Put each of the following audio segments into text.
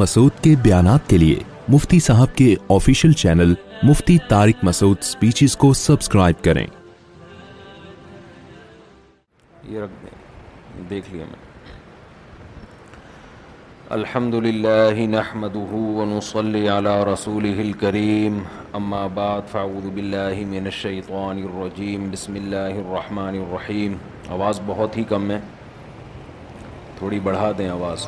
مسعود کے بیانات کے لیے مفتی صاحب کے آفیشیل چینل مفتی تارک مسعود سپیچز کو سبسکرائب کریں یہ رکھ دیں دیکھ لیا میں الحمد للہ بعد فاعوذ باللہ من الشیطان الرجیم بسم اللہ الرحمن الرحیم آواز بہت ہی کم ہے تھوڑی بڑھا دیں آواز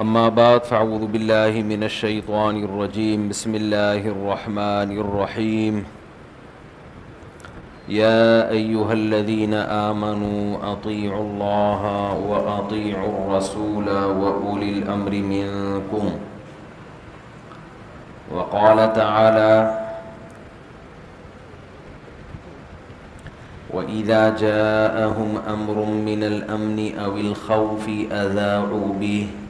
اما بعد فاعوذ باللہ من الشیطان الرجیم بسم اللہ الرحمن الرحیم یا ایوہا الذین آمنوا اطیعوا اللہ و اطیعوا الرسول و اولی الامر منکم وقال تعالی وَإِذَا جَاءَهُمْ أَمْرٌ مِّنَ الْأَمْنِ أَوِ الْخَوْفِ أَذَاعُوا بِهِ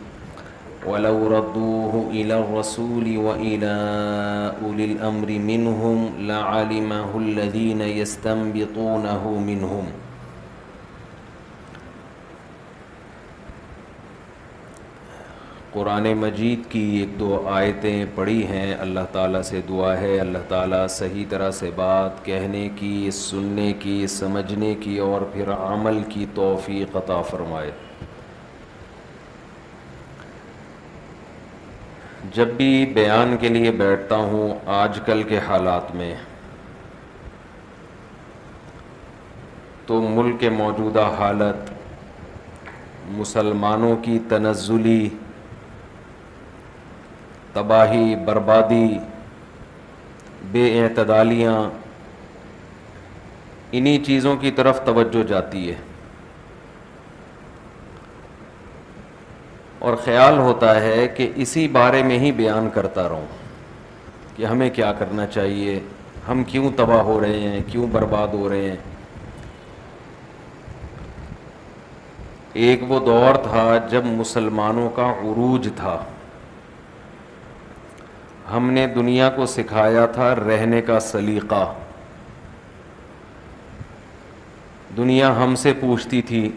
ولو ردوه إلى الرسول وإلى أولي الأمر منهم لعلمه الذين يستنبطونه منهم قرآن مجید کی ایک دو آیتیں پڑھی ہیں اللہ تعالیٰ سے دعا ہے اللہ تعالیٰ صحیح طرح سے بات کہنے کی سننے کی سمجھنے کی اور پھر عمل کی توفیق عطا فرمائے جب بھی بیان کے لیے بیٹھتا ہوں آج کل کے حالات میں تو ملک کے موجودہ حالت مسلمانوں کی تنزلی تباہی بربادی بے اعتدالیاں انہی چیزوں کی طرف توجہ جاتی ہے اور خیال ہوتا ہے کہ اسی بارے میں ہی بیان کرتا رہوں کہ ہمیں کیا کرنا چاہیے ہم کیوں تباہ ہو رہے ہیں کیوں برباد ہو رہے ہیں ایک وہ دور تھا جب مسلمانوں کا عروج تھا ہم نے دنیا کو سکھایا تھا رہنے کا سلیقہ دنیا ہم سے پوچھتی تھی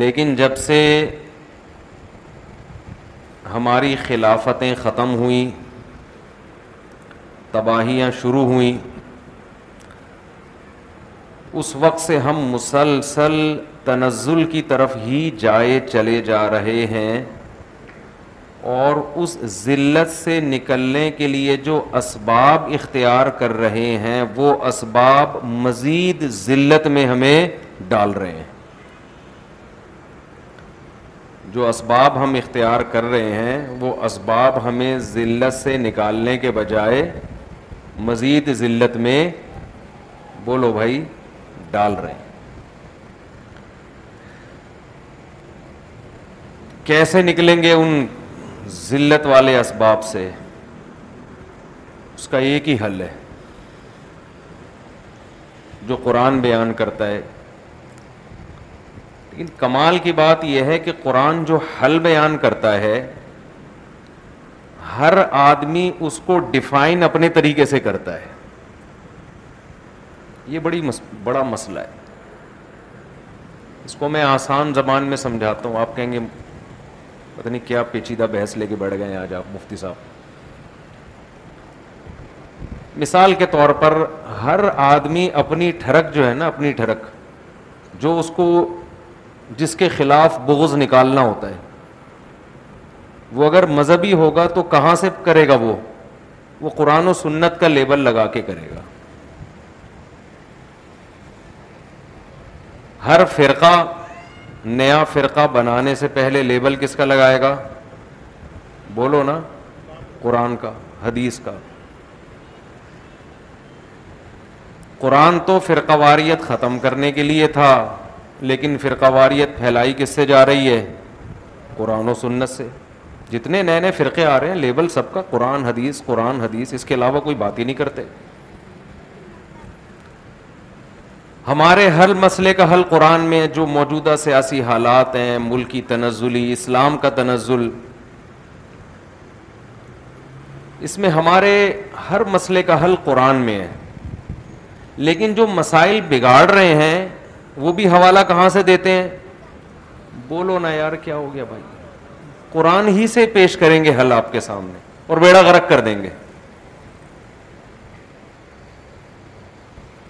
لیکن جب سے ہماری خلافتیں ختم ہوئیں تباہیاں شروع ہوئیں اس وقت سے ہم مسلسل تنزل کی طرف ہی جائے چلے جا رہے ہیں اور اس ذلت سے نکلنے کے لیے جو اسباب اختیار کر رہے ہیں وہ اسباب مزید ذلت میں ہمیں ڈال رہے ہیں جو اسباب ہم اختیار کر رہے ہیں وہ اسباب ہمیں ذلت سے نکالنے کے بجائے مزید ذلت میں بولو بھائی ڈال رہے ہیں کیسے نکلیں گے ان ذلت والے اسباب سے اس کا ایک ہی حل ہے جو قرآن بیان کرتا ہے لیکن کمال کی بات یہ ہے کہ قرآن جو حل بیان کرتا ہے ہر آدمی اس کو ڈیفائن اپنے طریقے سے کرتا ہے یہ بڑی مس... بڑا مسئلہ ہے اس کو میں آسان زبان میں سمجھاتا ہوں آپ کہیں گے پتہ نہیں کیا پیچیدہ بحث لے کے بیٹھ گئے آج آپ مفتی صاحب مثال کے طور پر ہر آدمی اپنی ٹھڑک جو ہے نا اپنی ٹھڑک جو اس کو جس کے خلاف بغض نکالنا ہوتا ہے وہ اگر مذہبی ہوگا تو کہاں سے کرے گا وہ وہ قرآن و سنت کا لیبل لگا کے کرے گا ہر فرقہ نیا فرقہ بنانے سے پہلے لیبل کس کا لگائے گا بولو نا قرآن کا حدیث کا قرآن تو فرقہ واریت ختم کرنے کے لیے تھا لیکن فرقہ واریت پھیلائی کس سے جا رہی ہے قرآن و سنت سے جتنے نئے نئے فرقے آ رہے ہیں لیبل سب کا قرآن حدیث قرآن حدیث اس کے علاوہ کوئی بات ہی نہیں کرتے ہمارے ہر مسئلے کا حل قرآن میں جو موجودہ سیاسی حالات ہیں ملک کی تنزلی اسلام کا تنزل اس میں ہمارے ہر مسئلے کا حل قرآن میں ہے لیکن جو مسائل بگاڑ رہے ہیں وہ بھی حوالہ کہاں سے دیتے ہیں بولو نا یار کیا ہو گیا بھائی قرآن ہی سے پیش کریں گے حل آپ کے سامنے اور بیڑا غرق کر دیں گے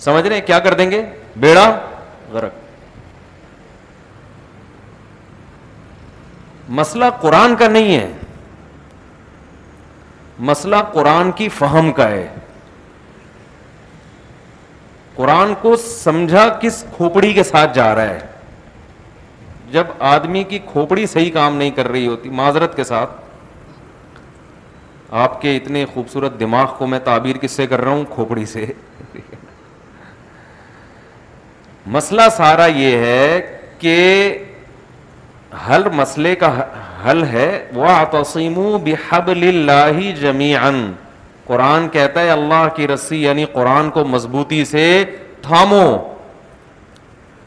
سمجھ رہے ہیں کیا کر دیں گے بیڑا غرق مسئلہ قرآن کا نہیں ہے مسئلہ قرآن کی فہم کا ہے قرآن کو سمجھا کس کھوپڑی کے ساتھ جا رہا ہے جب آدمی کی کھوپڑی صحیح کام نہیں کر رہی ہوتی معذرت کے ساتھ آپ کے اتنے خوبصورت دماغ کو میں تعبیر کس سے کر رہا ہوں کھوپڑی سے مسئلہ سارا یہ ہے کہ ہر مسئلے کا حل ہے وہ توسیم بحب اللہ جمی ان قرآن کہتا ہے اللہ کی رسی یعنی قرآن کو مضبوطی سے تھامو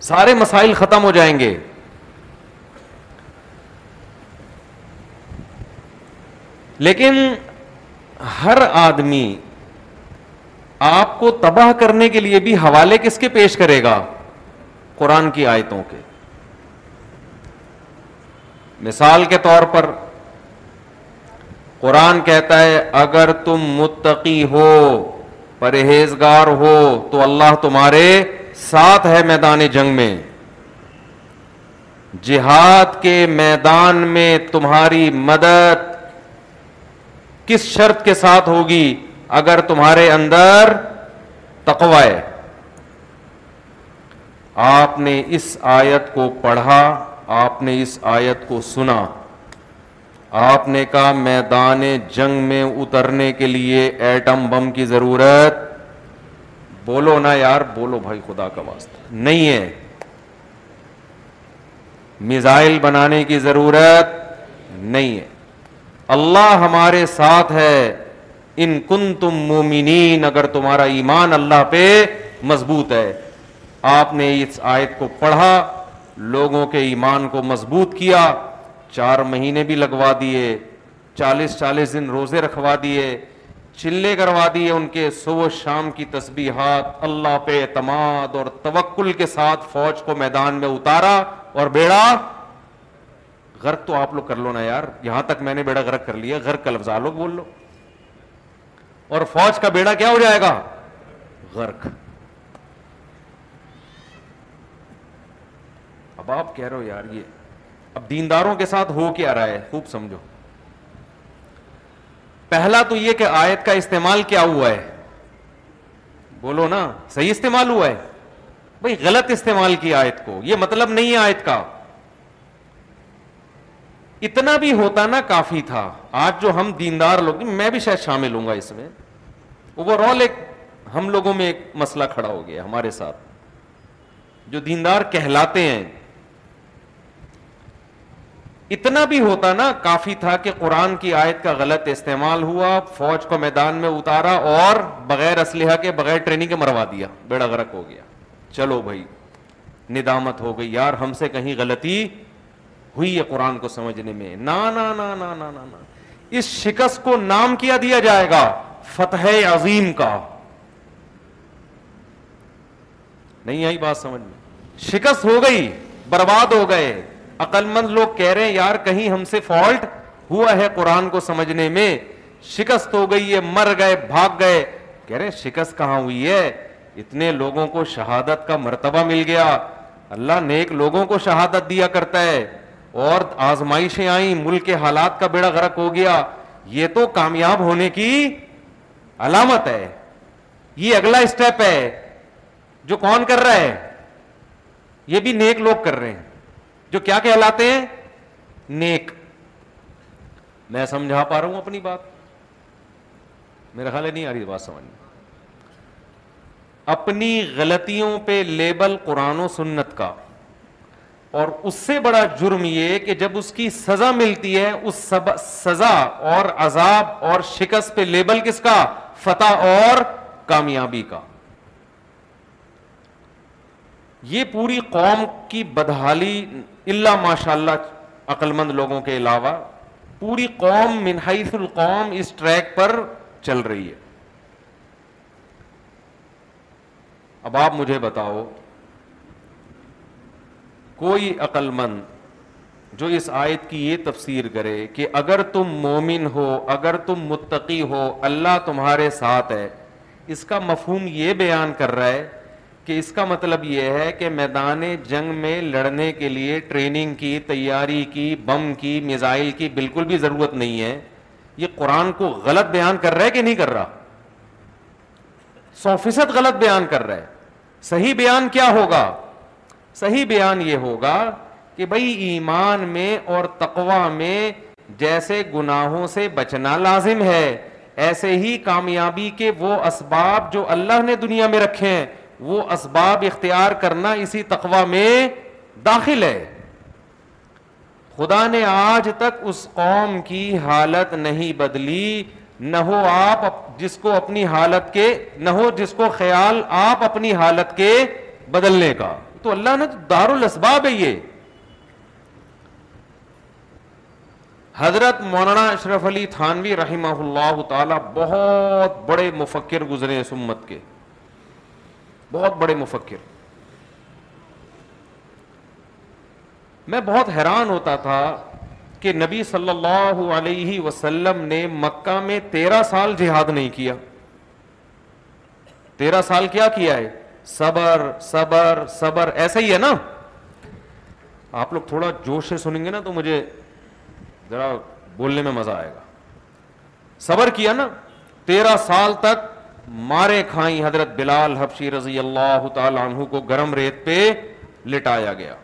سارے مسائل ختم ہو جائیں گے لیکن ہر آدمی آپ کو تباہ کرنے کے لیے بھی حوالے کس کے پیش کرے گا قرآن کی آیتوں کے مثال کے طور پر قرآن کہتا ہے اگر تم متقی ہو پرہیزگار ہو تو اللہ تمہارے ساتھ ہے میدان جنگ میں جہاد کے میدان میں تمہاری مدد کس شرط کے ساتھ ہوگی اگر تمہارے اندر تقوائے آپ نے اس آیت کو پڑھا آپ نے اس آیت کو سنا آپ نے کہا میدان جنگ میں اترنے کے لیے ایٹم بم کی ضرورت بولو نا یار بولو بھائی خدا کا واسطہ نہیں ہے میزائل بنانے کی ضرورت نہیں ہے اللہ ہمارے ساتھ ہے ان کن تم مومنین اگر تمہارا ایمان اللہ پہ مضبوط ہے آپ نے اس آیت کو پڑھا لوگوں کے ایمان کو مضبوط کیا چار مہینے بھی لگوا دیے چالیس چالیس دن روزے رکھوا دیے چلے کروا دیے ان کے صبح شام کی تسبیحات اللہ پہ اعتماد اور توکل کے ساتھ فوج کو میدان میں اتارا اور بیڑا غرق تو آپ لوگ کر لو نا یار یہاں تک میں نے بیڑا غرق کر لیا غرق کا لفظ لوگ بول لو اور فوج کا بیڑا کیا ہو جائے گا غرق اب آپ کہہ رہے ہو یار یہ اب دینداروں کے ساتھ ہو کیا رہا ہے خوب سمجھو پہلا تو یہ کہ آیت کا استعمال کیا ہوا ہے بولو نا صحیح استعمال ہوا ہے بھائی غلط استعمال کی آیت کو یہ مطلب نہیں ہے آیت کا اتنا بھی ہوتا نا کافی تھا آج جو ہم دیندار لوگ میں بھی شاید شامل ہوں گا اس میں اوور آل ایک ہم لوگوں میں ایک مسئلہ کھڑا ہو گیا ہمارے ساتھ جو دیندار کہلاتے ہیں اتنا بھی ہوتا نا کافی تھا کہ قرآن کی آیت کا غلط استعمال ہوا فوج کو میدان میں اتارا اور بغیر اسلحہ کے بغیر ٹریننگ کے مروا دیا بیڑا غرق ہو گیا چلو بھائی ندامت ہو گئی یار ہم سے کہیں غلطی ہوئی ہے قرآن کو سمجھنے میں نا نا نا نا نا نا نا اس شکست کو نام کیا دیا جائے گا فتح عظیم کا نہیں آئی بات سمجھ میں شکست ہو گئی برباد ہو گئے عقل مند لوگ کہہ رہے ہیں یار کہیں ہم سے فالٹ ہوا ہے قرآن کو سمجھنے میں شکست ہو گئی ہے مر گئے بھاگ گئے کہہ رہے شکست کہاں ہوئی ہے اتنے لوگوں کو شہادت کا مرتبہ مل گیا اللہ نیک لوگوں کو شہادت دیا کرتا ہے اور آزمائشیں آئیں ملک کے حالات کا بیڑا غرق ہو گیا یہ تو کامیاب ہونے کی علامت ہے یہ اگلا اسٹیپ ہے جو کون کر رہا ہے یہ بھی نیک لوگ کر رہے ہیں جو کیا کہلاتے ہیں نیک میں سمجھا پا رہا ہوں اپنی بات میرا خیال ہے نہیں آ رہی سمجھ میں اپنی غلطیوں پہ لیبل قرآن و سنت کا اور اس سے بڑا جرم یہ کہ جب اس کی سزا ملتی ہے اس سزا اور عذاب اور شکست پہ لیبل کس کا فتح اور کامیابی کا یہ پوری قوم کی بدحالی اللہ ماشاء اللہ عقلمند لوگوں کے علاوہ پوری قوم منحص القوم اس ٹریک پر چل رہی ہے اب آپ مجھے بتاؤ کوئی عقل مند جو اس آیت کی یہ تفسیر کرے کہ اگر تم مومن ہو اگر تم متقی ہو اللہ تمہارے ساتھ ہے اس کا مفہوم یہ بیان کر رہا ہے کہ اس کا مطلب یہ ہے کہ میدان جنگ میں لڑنے کے لیے ٹریننگ کی تیاری کی بم کی میزائل کی بالکل بھی ضرورت نہیں ہے یہ قرآن کو غلط بیان کر رہا ہے کہ نہیں کر رہا سو فیصد غلط بیان کر رہا ہے صحیح بیان کیا ہوگا صحیح بیان یہ ہوگا کہ بھائی ایمان میں اور تقوا میں جیسے گناہوں سے بچنا لازم ہے ایسے ہی کامیابی کے وہ اسباب جو اللہ نے دنیا میں رکھے ہیں وہ اسباب اختیار کرنا اسی تقوا میں داخل ہے خدا نے آج تک اس قوم کی حالت نہیں بدلی نہ ہو آپ جس کو اپنی حالت کے نہ ہو جس کو خیال آپ اپنی حالت کے بدلنے کا تو اللہ نے دار الاسباب ہے یہ حضرت مولانا اشرف علی تھانوی رحمہ اللہ تعالی بہت بڑے مفکر گزرے اس امت کے بہت بڑے مفکر میں بہت حیران ہوتا تھا کہ نبی صلی اللہ علیہ وسلم نے مکہ میں تیرہ سال جہاد نہیں کیا تیرہ سال کیا کیا ہے صبر صبر صبر ایسا ہی ہے نا آپ لوگ تھوڑا جوش سے سنیں گے نا تو مجھے ذرا بولنے میں مزہ آئے گا صبر کیا نا تیرہ سال تک مارے کھائیں حضرت بلال حفشی رضی اللہ تعالی عنہ کو گرم ریت پہ لٹایا گیا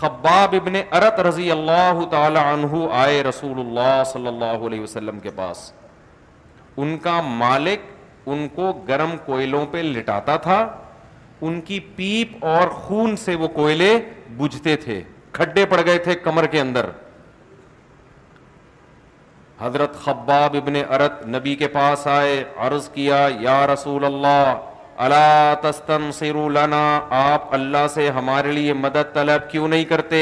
خباب ابن ارت رضی اللہ تعالی عنہ آئے رسول اللہ صلی اللہ علیہ وسلم کے پاس ان کا مالک ان کو گرم کوئلوں پہ لٹاتا تھا ان کی پیپ اور خون سے وہ کوئلے بجھتے تھے کھڈے پڑ گئے تھے کمر کے اندر حضرت خباب ابن ارت نبی کے پاس آئے عرض کیا یا رسول اللہ اللہ تستم لنا آپ اللہ سے ہمارے لیے مدد طلب کیوں نہیں کرتے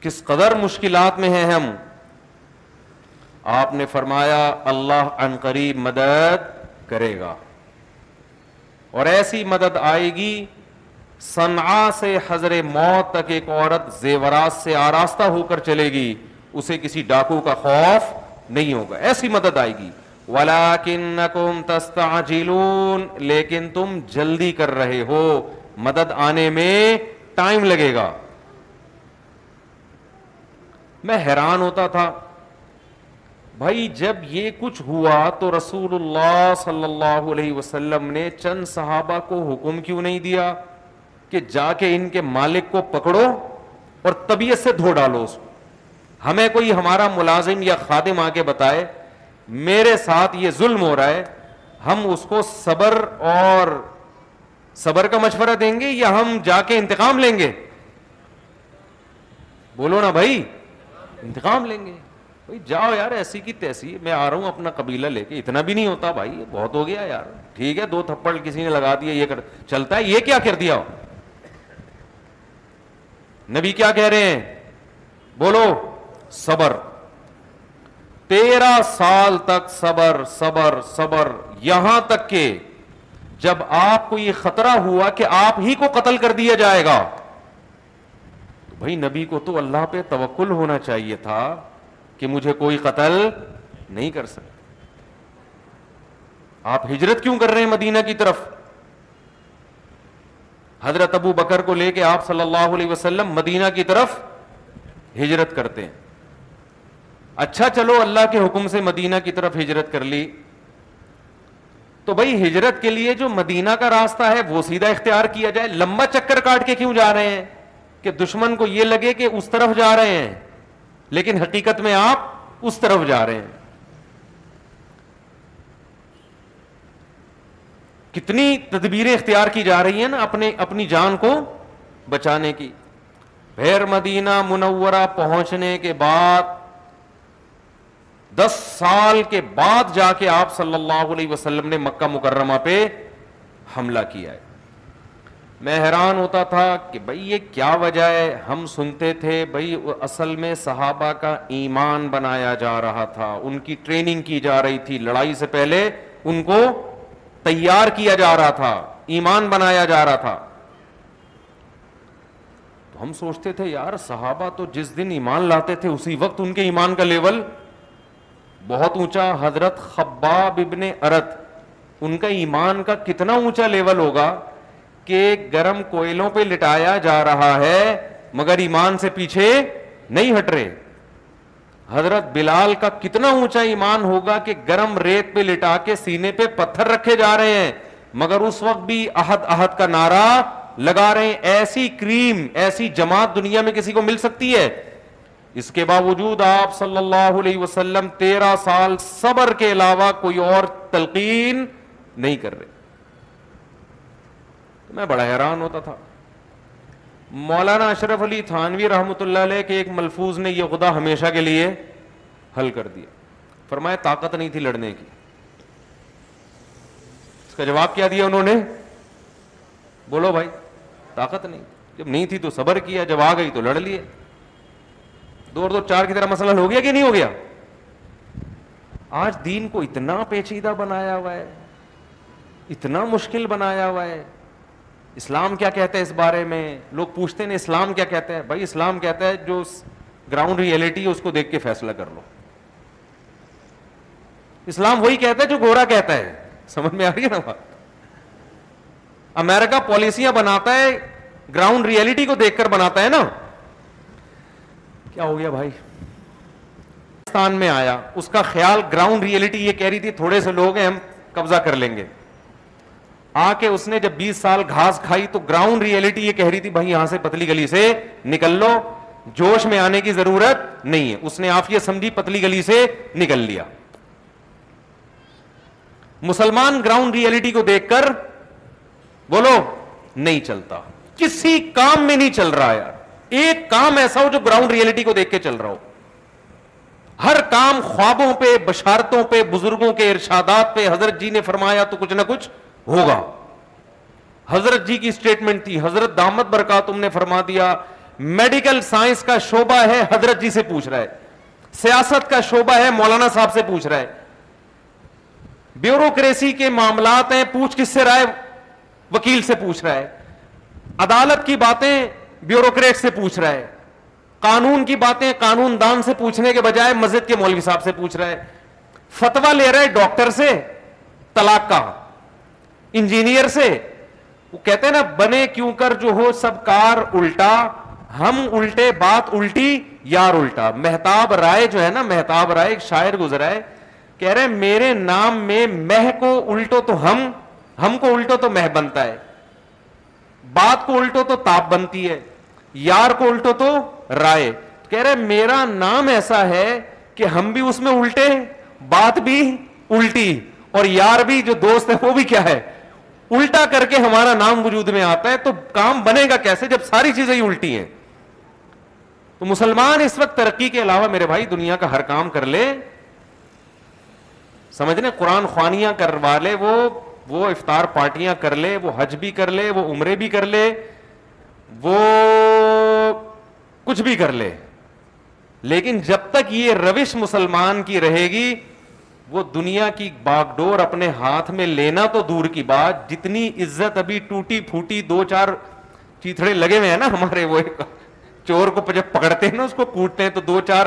کس قدر مشکلات میں ہیں ہم آپ نے فرمایا اللہ قریب مدد کرے گا اور ایسی مدد آئے گی سنعا سے حضر موت تک ایک عورت زیورات سے آراستہ ہو کر چلے گی اسے کسی ڈاکو کا خوف نہیں ہوگا ایسی مدد آئے گی لون لیکن تم جلدی کر رہے ہو مدد آنے میں ٹائم لگے گا میں حیران ہوتا تھا بھائی جب یہ کچھ ہوا تو رسول اللہ صلی اللہ علیہ وسلم نے چند صحابہ کو حکم کیوں نہیں دیا کہ جا کے ان کے مالک کو پکڑو اور طبیعت سے دھو ڈالو اس کو ہمیں کوئی ہمارا ملازم یا خادم آ کے بتائے میرے ساتھ یہ ظلم ہو رہا ہے ہم اس کو صبر اور صبر کا مشورہ دیں گے یا ہم جا کے انتقام لیں گے بولو نا بھائی انتقام لیں گے بھائی جاؤ یار ایسی کی تیسی میں آ رہا ہوں اپنا قبیلہ لے کے اتنا بھی نہیں ہوتا بھائی بہت ہو گیا یار ٹھیک ہے دو تھپڑ کسی نے لگا دیا یہ کر چلتا ہے یہ کیا کر دیا نبی کیا کہہ رہے ہیں بولو صبر تیرہ سال تک صبر صبر صبر یہاں تک کہ جب آپ کو یہ خطرہ ہوا کہ آپ ہی کو قتل کر دیا جائے گا تو بھائی نبی کو تو اللہ پہ توکل ہونا چاہیے تھا کہ مجھے کوئی قتل نہیں کر سکتا آپ ہجرت کیوں کر رہے ہیں مدینہ کی طرف حضرت ابو بکر کو لے کے آپ صلی اللہ علیہ وسلم مدینہ کی طرف ہجرت کرتے ہیں اچھا چلو اللہ کے حکم سے مدینہ کی طرف ہجرت کر لی تو بھائی ہجرت کے لیے جو مدینہ کا راستہ ہے وہ سیدھا اختیار کیا جائے لمبا چکر کاٹ کے کیوں جا رہے ہیں کہ دشمن کو یہ لگے کہ اس طرف جا رہے ہیں لیکن حقیقت میں آپ اس طرف جا رہے ہیں کتنی تدبیریں اختیار کی جا رہی ہیں نا اپنے اپنی جان کو بچانے کی بیر مدینہ منورہ پہنچنے کے بعد دس سال کے بعد جا کے آپ صلی اللہ علیہ وسلم نے مکہ مکرمہ پہ حملہ کیا ہے میں حیران ہوتا تھا کہ یہ کیا وجہ ہے ہم سنتے تھے اصل میں صحابہ کا ایمان بنایا جا رہا تھا ان کی ٹریننگ کی جا رہی تھی لڑائی سے پہلے ان کو تیار کیا جا رہا تھا ایمان بنایا جا رہا تھا تو ہم سوچتے تھے یار صحابہ تو جس دن ایمان لاتے تھے اسی وقت ان کے ایمان کا لیول بہت اونچا حضرت خباب ابن ارت ان کا ایمان کا کتنا اونچا لیول ہوگا کہ گرم کوئلوں پہ لٹایا جا رہا ہے مگر ایمان سے پیچھے نہیں ہٹ رہے حضرت بلال کا کتنا اونچا ایمان ہوگا کہ گرم ریت پہ لٹا کے سینے پہ پتھر رکھے جا رہے ہیں مگر اس وقت بھی احد احد کا نعرہ لگا رہے ہیں ایسی کریم ایسی جماعت دنیا میں کسی کو مل سکتی ہے اس کے باوجود آپ صلی اللہ علیہ وسلم تیرہ سال صبر کے علاوہ کوئی اور تلقین نہیں کر رہے میں بڑا حیران ہوتا تھا مولانا اشرف علی تھانوی رحمۃ اللہ علیہ کے ایک ملفوظ نے یہ خدا ہمیشہ کے لیے حل کر دیا فرمایا طاقت نہیں تھی لڑنے کی اس کا جواب کیا دیا انہوں نے بولو بھائی طاقت نہیں جب نہیں تھی تو صبر کیا جب آ گئی تو لڑ لیے دو اور دو چار کی طرح مسئلہ ہو گیا کہ نہیں ہو گیا آج دین کو اتنا پیچیدہ بنایا ہوا ہے اتنا مشکل بنایا ہوا ہے اسلام کیا کہتا ہے اس بارے میں لوگ پوچھتے ہیں اسلام اسلام کیا کہتا کہتا ہے ہے بھائی جو گراؤنڈ ریئلٹی ہے اس کو دیکھ کے فیصلہ کر لو اسلام وہی کہتا ہے جو گورا کہتا ہے سمجھ میں آ رہی ہے نا بات امیرکا پالیسیاں بناتا ہے گراؤنڈ ریئلٹی کو دیکھ کر بناتا ہے نا کیا ہو گیا بھائی پاکستان میں آیا اس کا خیال گراؤنڈ ریئلٹی یہ کہہ رہی تھی تھوڑے سے لوگ ہیں ہم قبضہ کر لیں گے آ کے اس نے جب بیس سال گھاس کھائی تو گراؤنڈ ریئلٹی یہ کہہ رہی تھی بھائی یہاں سے پتلی گلی سے نکل لو جوش میں آنے کی ضرورت نہیں ہے اس نے آپ یہ سمجھی پتلی گلی سے نکل لیا مسلمان گراؤنڈ ریئلٹی کو دیکھ کر بولو نہیں چلتا کسی کام میں نہیں چل رہا یار ایک کام ایسا ہو جو گراؤنڈ ریئلٹی کو دیکھ کے چل رہا ہو ہر کام خوابوں پہ بشارتوں پہ بزرگوں کے ارشادات پہ حضرت جی نے فرمایا تو کچھ نہ کچھ ہوگا حضرت جی کی اسٹیٹمنٹ تھی حضرت دامت برکا تم نے فرما دیا میڈیکل سائنس کا شعبہ ہے حضرت جی سے پوچھ رہا ہے سیاست کا شعبہ ہے مولانا صاحب سے پوچھ رہا ہے بیوروکریسی کے معاملات ہیں پوچھ کس سے رائے وکیل سے پوچھ رہا ہے عدالت کی باتیں بیوروکریٹ سے پوچھ رہا ہے قانون کی باتیں قانون دان سے پوچھنے کے بجائے مسجد کے مولوی صاحب سے پوچھ رہا ہے فتوا لے رہا ہے ڈاکٹر سے طلاق کا انجینئر سے وہ کہتے ہیں نا بنے کیوں کر جو ہو سب کار الٹا ہم الٹے بات الٹی یار الٹا مہتاب رائے جو ہے نا مہتاب رائے ایک شاعر گزرا ہے کہہ رہے میرے نام میں مہ کو الٹو تو ہم ہم کو الٹو تو مہ بنتا ہے بات کو الٹو تو تاپ بنتی ہے یار کو الٹو تو رائے کہہ رہے میرا نام ایسا ہے کہ ہم بھی اس میں الٹے بات بھی الٹی اور یار بھی جو دوست ہے وہ بھی کیا ہے الٹا کر کے ہمارا نام وجود میں آتا ہے تو کام بنے گا کیسے جب ساری چیزیں ہی الٹی ہیں تو مسلمان اس وقت ترقی کے علاوہ میرے بھائی دنیا کا ہر کام کر لے سمجھنے قرآن خوانیاں کروا لے وہ وہ افطار پارٹیاں کر لے وہ حج بھی کر لے وہ عمرے بھی کر لے وہ کچھ بھی کر لے لیکن جب تک یہ روش مسلمان کی رہے گی وہ دنیا کی باغ ڈور اپنے ہاتھ میں لینا تو دور کی بات جتنی عزت ابھی ٹوٹی پھوٹی دو چار چیتڑے لگے ہوئے ہیں نا ہمارے وہ چور کو جب پکڑتے ہیں نا اس کو کوٹتے ہیں تو دو چار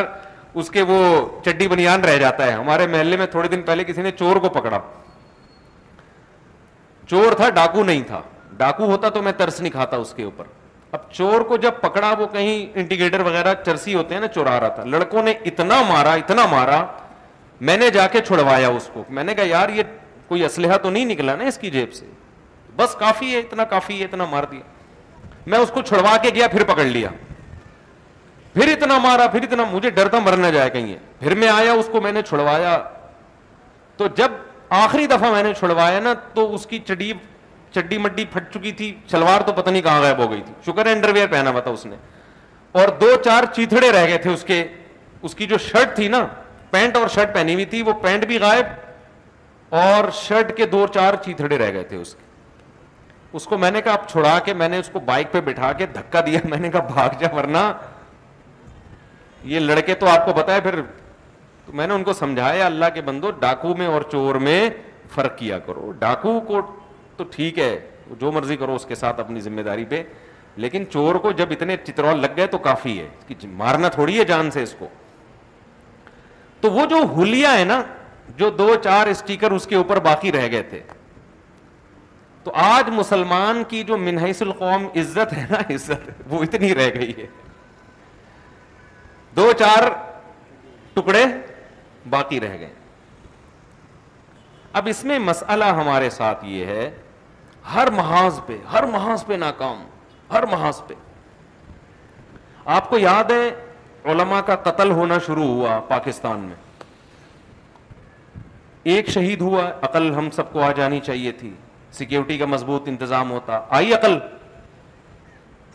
اس کے وہ چڈی بنیان رہ جاتا ہے ہمارے محلے میں تھوڑے دن پہلے کسی نے چور کو پکڑا چور تھا ڈاکو نہیں تھا ڈاکو ہوتا تو میں ترس نہیں کھاتا اس کے اوپر اب چور کو جب پکڑا وہ کہیں انٹیگریٹر وغیرہ چرسی ہوتے ہیں نا چورا رہا تھا لڑکوں نے نے اتنا اتنا مارا مارا میں جا کے چھڑوایا اس کو میں نے کہا یار یہ کوئی اسلحہ تو نہیں نکلا نا اس کی جیب سے بس کافی ہے اتنا کافی ہے اتنا مار دیا میں اس کو چھڑوا کے گیا پھر پکڑ لیا پھر اتنا مارا پھر اتنا مجھے ڈر مر نہ جائے کہیں پھر میں آیا اس کو میں نے چھڑوایا تو جب آخری دفعہ میں نے چھڑوایا نا تو اس کی چڈی چڈی مڈی پھٹ چکی تھی شلوار تو پتہ نہیں کہاں غائب ہو گئی تھی شکر ہے انڈر ویئر پہنا ہوا تھا اس نے اور دو چار چیتڑے رہ گئے تھے اس اس کے کی جو شرٹ تھی نا پینٹ اور شرٹ پہنی ہوئی تھی وہ پینٹ بھی غائب اور شرٹ کے دو چار چیتڑے رہ گئے تھے اس کے اس کو میں نے کہا چھڑا کے میں نے اس کو بائک پہ بٹھا کے دھکا دیا میں نے کہا بھاگ جا ورنہ یہ لڑکے تو آپ کو بتایا پھر تو میں نے ان کو سمجھایا اللہ کے بندو ڈاکو میں اور چور میں فرق کیا کرو ڈاکو کو تو ٹھیک ہے جو مرضی کرو اس کے ساتھ اپنی ذمہ داری پہ لیکن چور کو جب اتنے چترول لگ گئے تو کافی ہے جی، مارنا تھوڑی ہے جان سے اس کو تو وہ جو ہولیا ہے نا جو دو چار اسٹیکر اس کے اوپر باقی رہ گئے تھے تو آج مسلمان کی جو منحص القوم عزت ہے نا عزت وہ اتنی رہ گئی ہے دو چار ٹکڑے باقی رہ گئے اب اس میں مسئلہ ہمارے ساتھ یہ ہے ہر محاذ پہ ہر محاذ پہ ناکام ہر محاذ پہ آپ کو یاد ہے علماء کا قتل ہونا شروع ہوا پاکستان میں ایک شہید ہوا عقل ہم سب کو آ جانی چاہیے تھی سیکیورٹی کا مضبوط انتظام ہوتا آئی عقل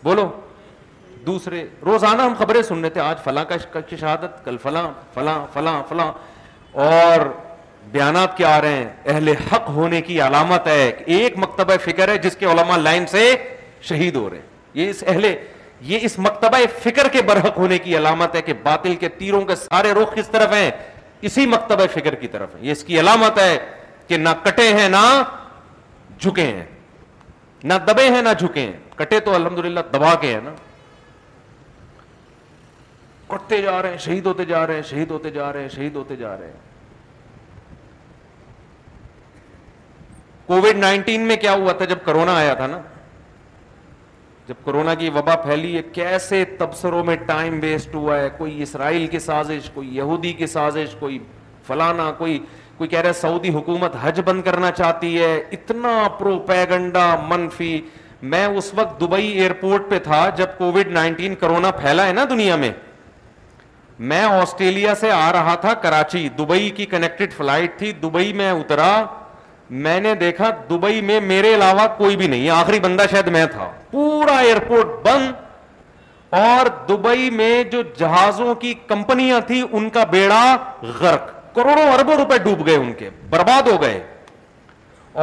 بولو دوسرے روزانہ ہم خبریں سن رہے تھے آج فلاں کا شہادت کل فلاں فلاں فلاں فلاں اور بیانات کیا آ رہے ہیں اہل حق ہونے کی علامت ہے ایک مکتبہ فکر ہے جس کے علماء لائن سے شہید ہو رہے ہیں یہ اس اہل یہ اس مکتبہ فکر کے برحق ہونے کی علامت ہے کہ باطل کے تیروں کے سارے رخ کس طرف ہیں اسی مکتبہ فکر کی طرف ہیں یہ اس کی علامت ہے کہ نہ کٹے ہیں نہ جھکے ہیں نہ دبے ہیں نہ جھکے ہیں کٹے تو الحمدللہ دبا کے ہیں نا کٹتے جا رہے ہیں شہید ہوتے جا رہے ہیں شہید ہوتے جا رہے ہیں شہید ہوتے جا رہے ہیں کووڈ نائنٹین میں کیا ہوا تھا جب کرونا آیا تھا نا جب کرونا کی وبا پھیلی ہے کیسے تبصروں میں ٹائم ویسٹ ہوا ہے کوئی اسرائیل کی سازش کوئی یہودی کی سازش کوئی فلانا کوئی کوئی کہہ رہا ہے سعودی حکومت حج بند کرنا چاہتی ہے اتنا پروپیگنڈا منفی میں اس وقت دبئی ایئرپورٹ پہ تھا جب کووڈ نائنٹین کرونا پھیلا ہے نا دنیا میں میں آسٹریلیا سے آ رہا تھا کراچی دبئی کی کنیکٹڈ فلائٹ تھی دبئی میں اترا میں نے دیکھا دبئی میں میرے علاوہ کوئی بھی نہیں آخری بندہ شاید میں تھا پورا ایئرپورٹ بند اور دبئی میں جو جہازوں کی کمپنیاں تھیں ان کا بیڑا غرق کروڑوں اربوں روپے ڈوب گئے ان کے برباد ہو گئے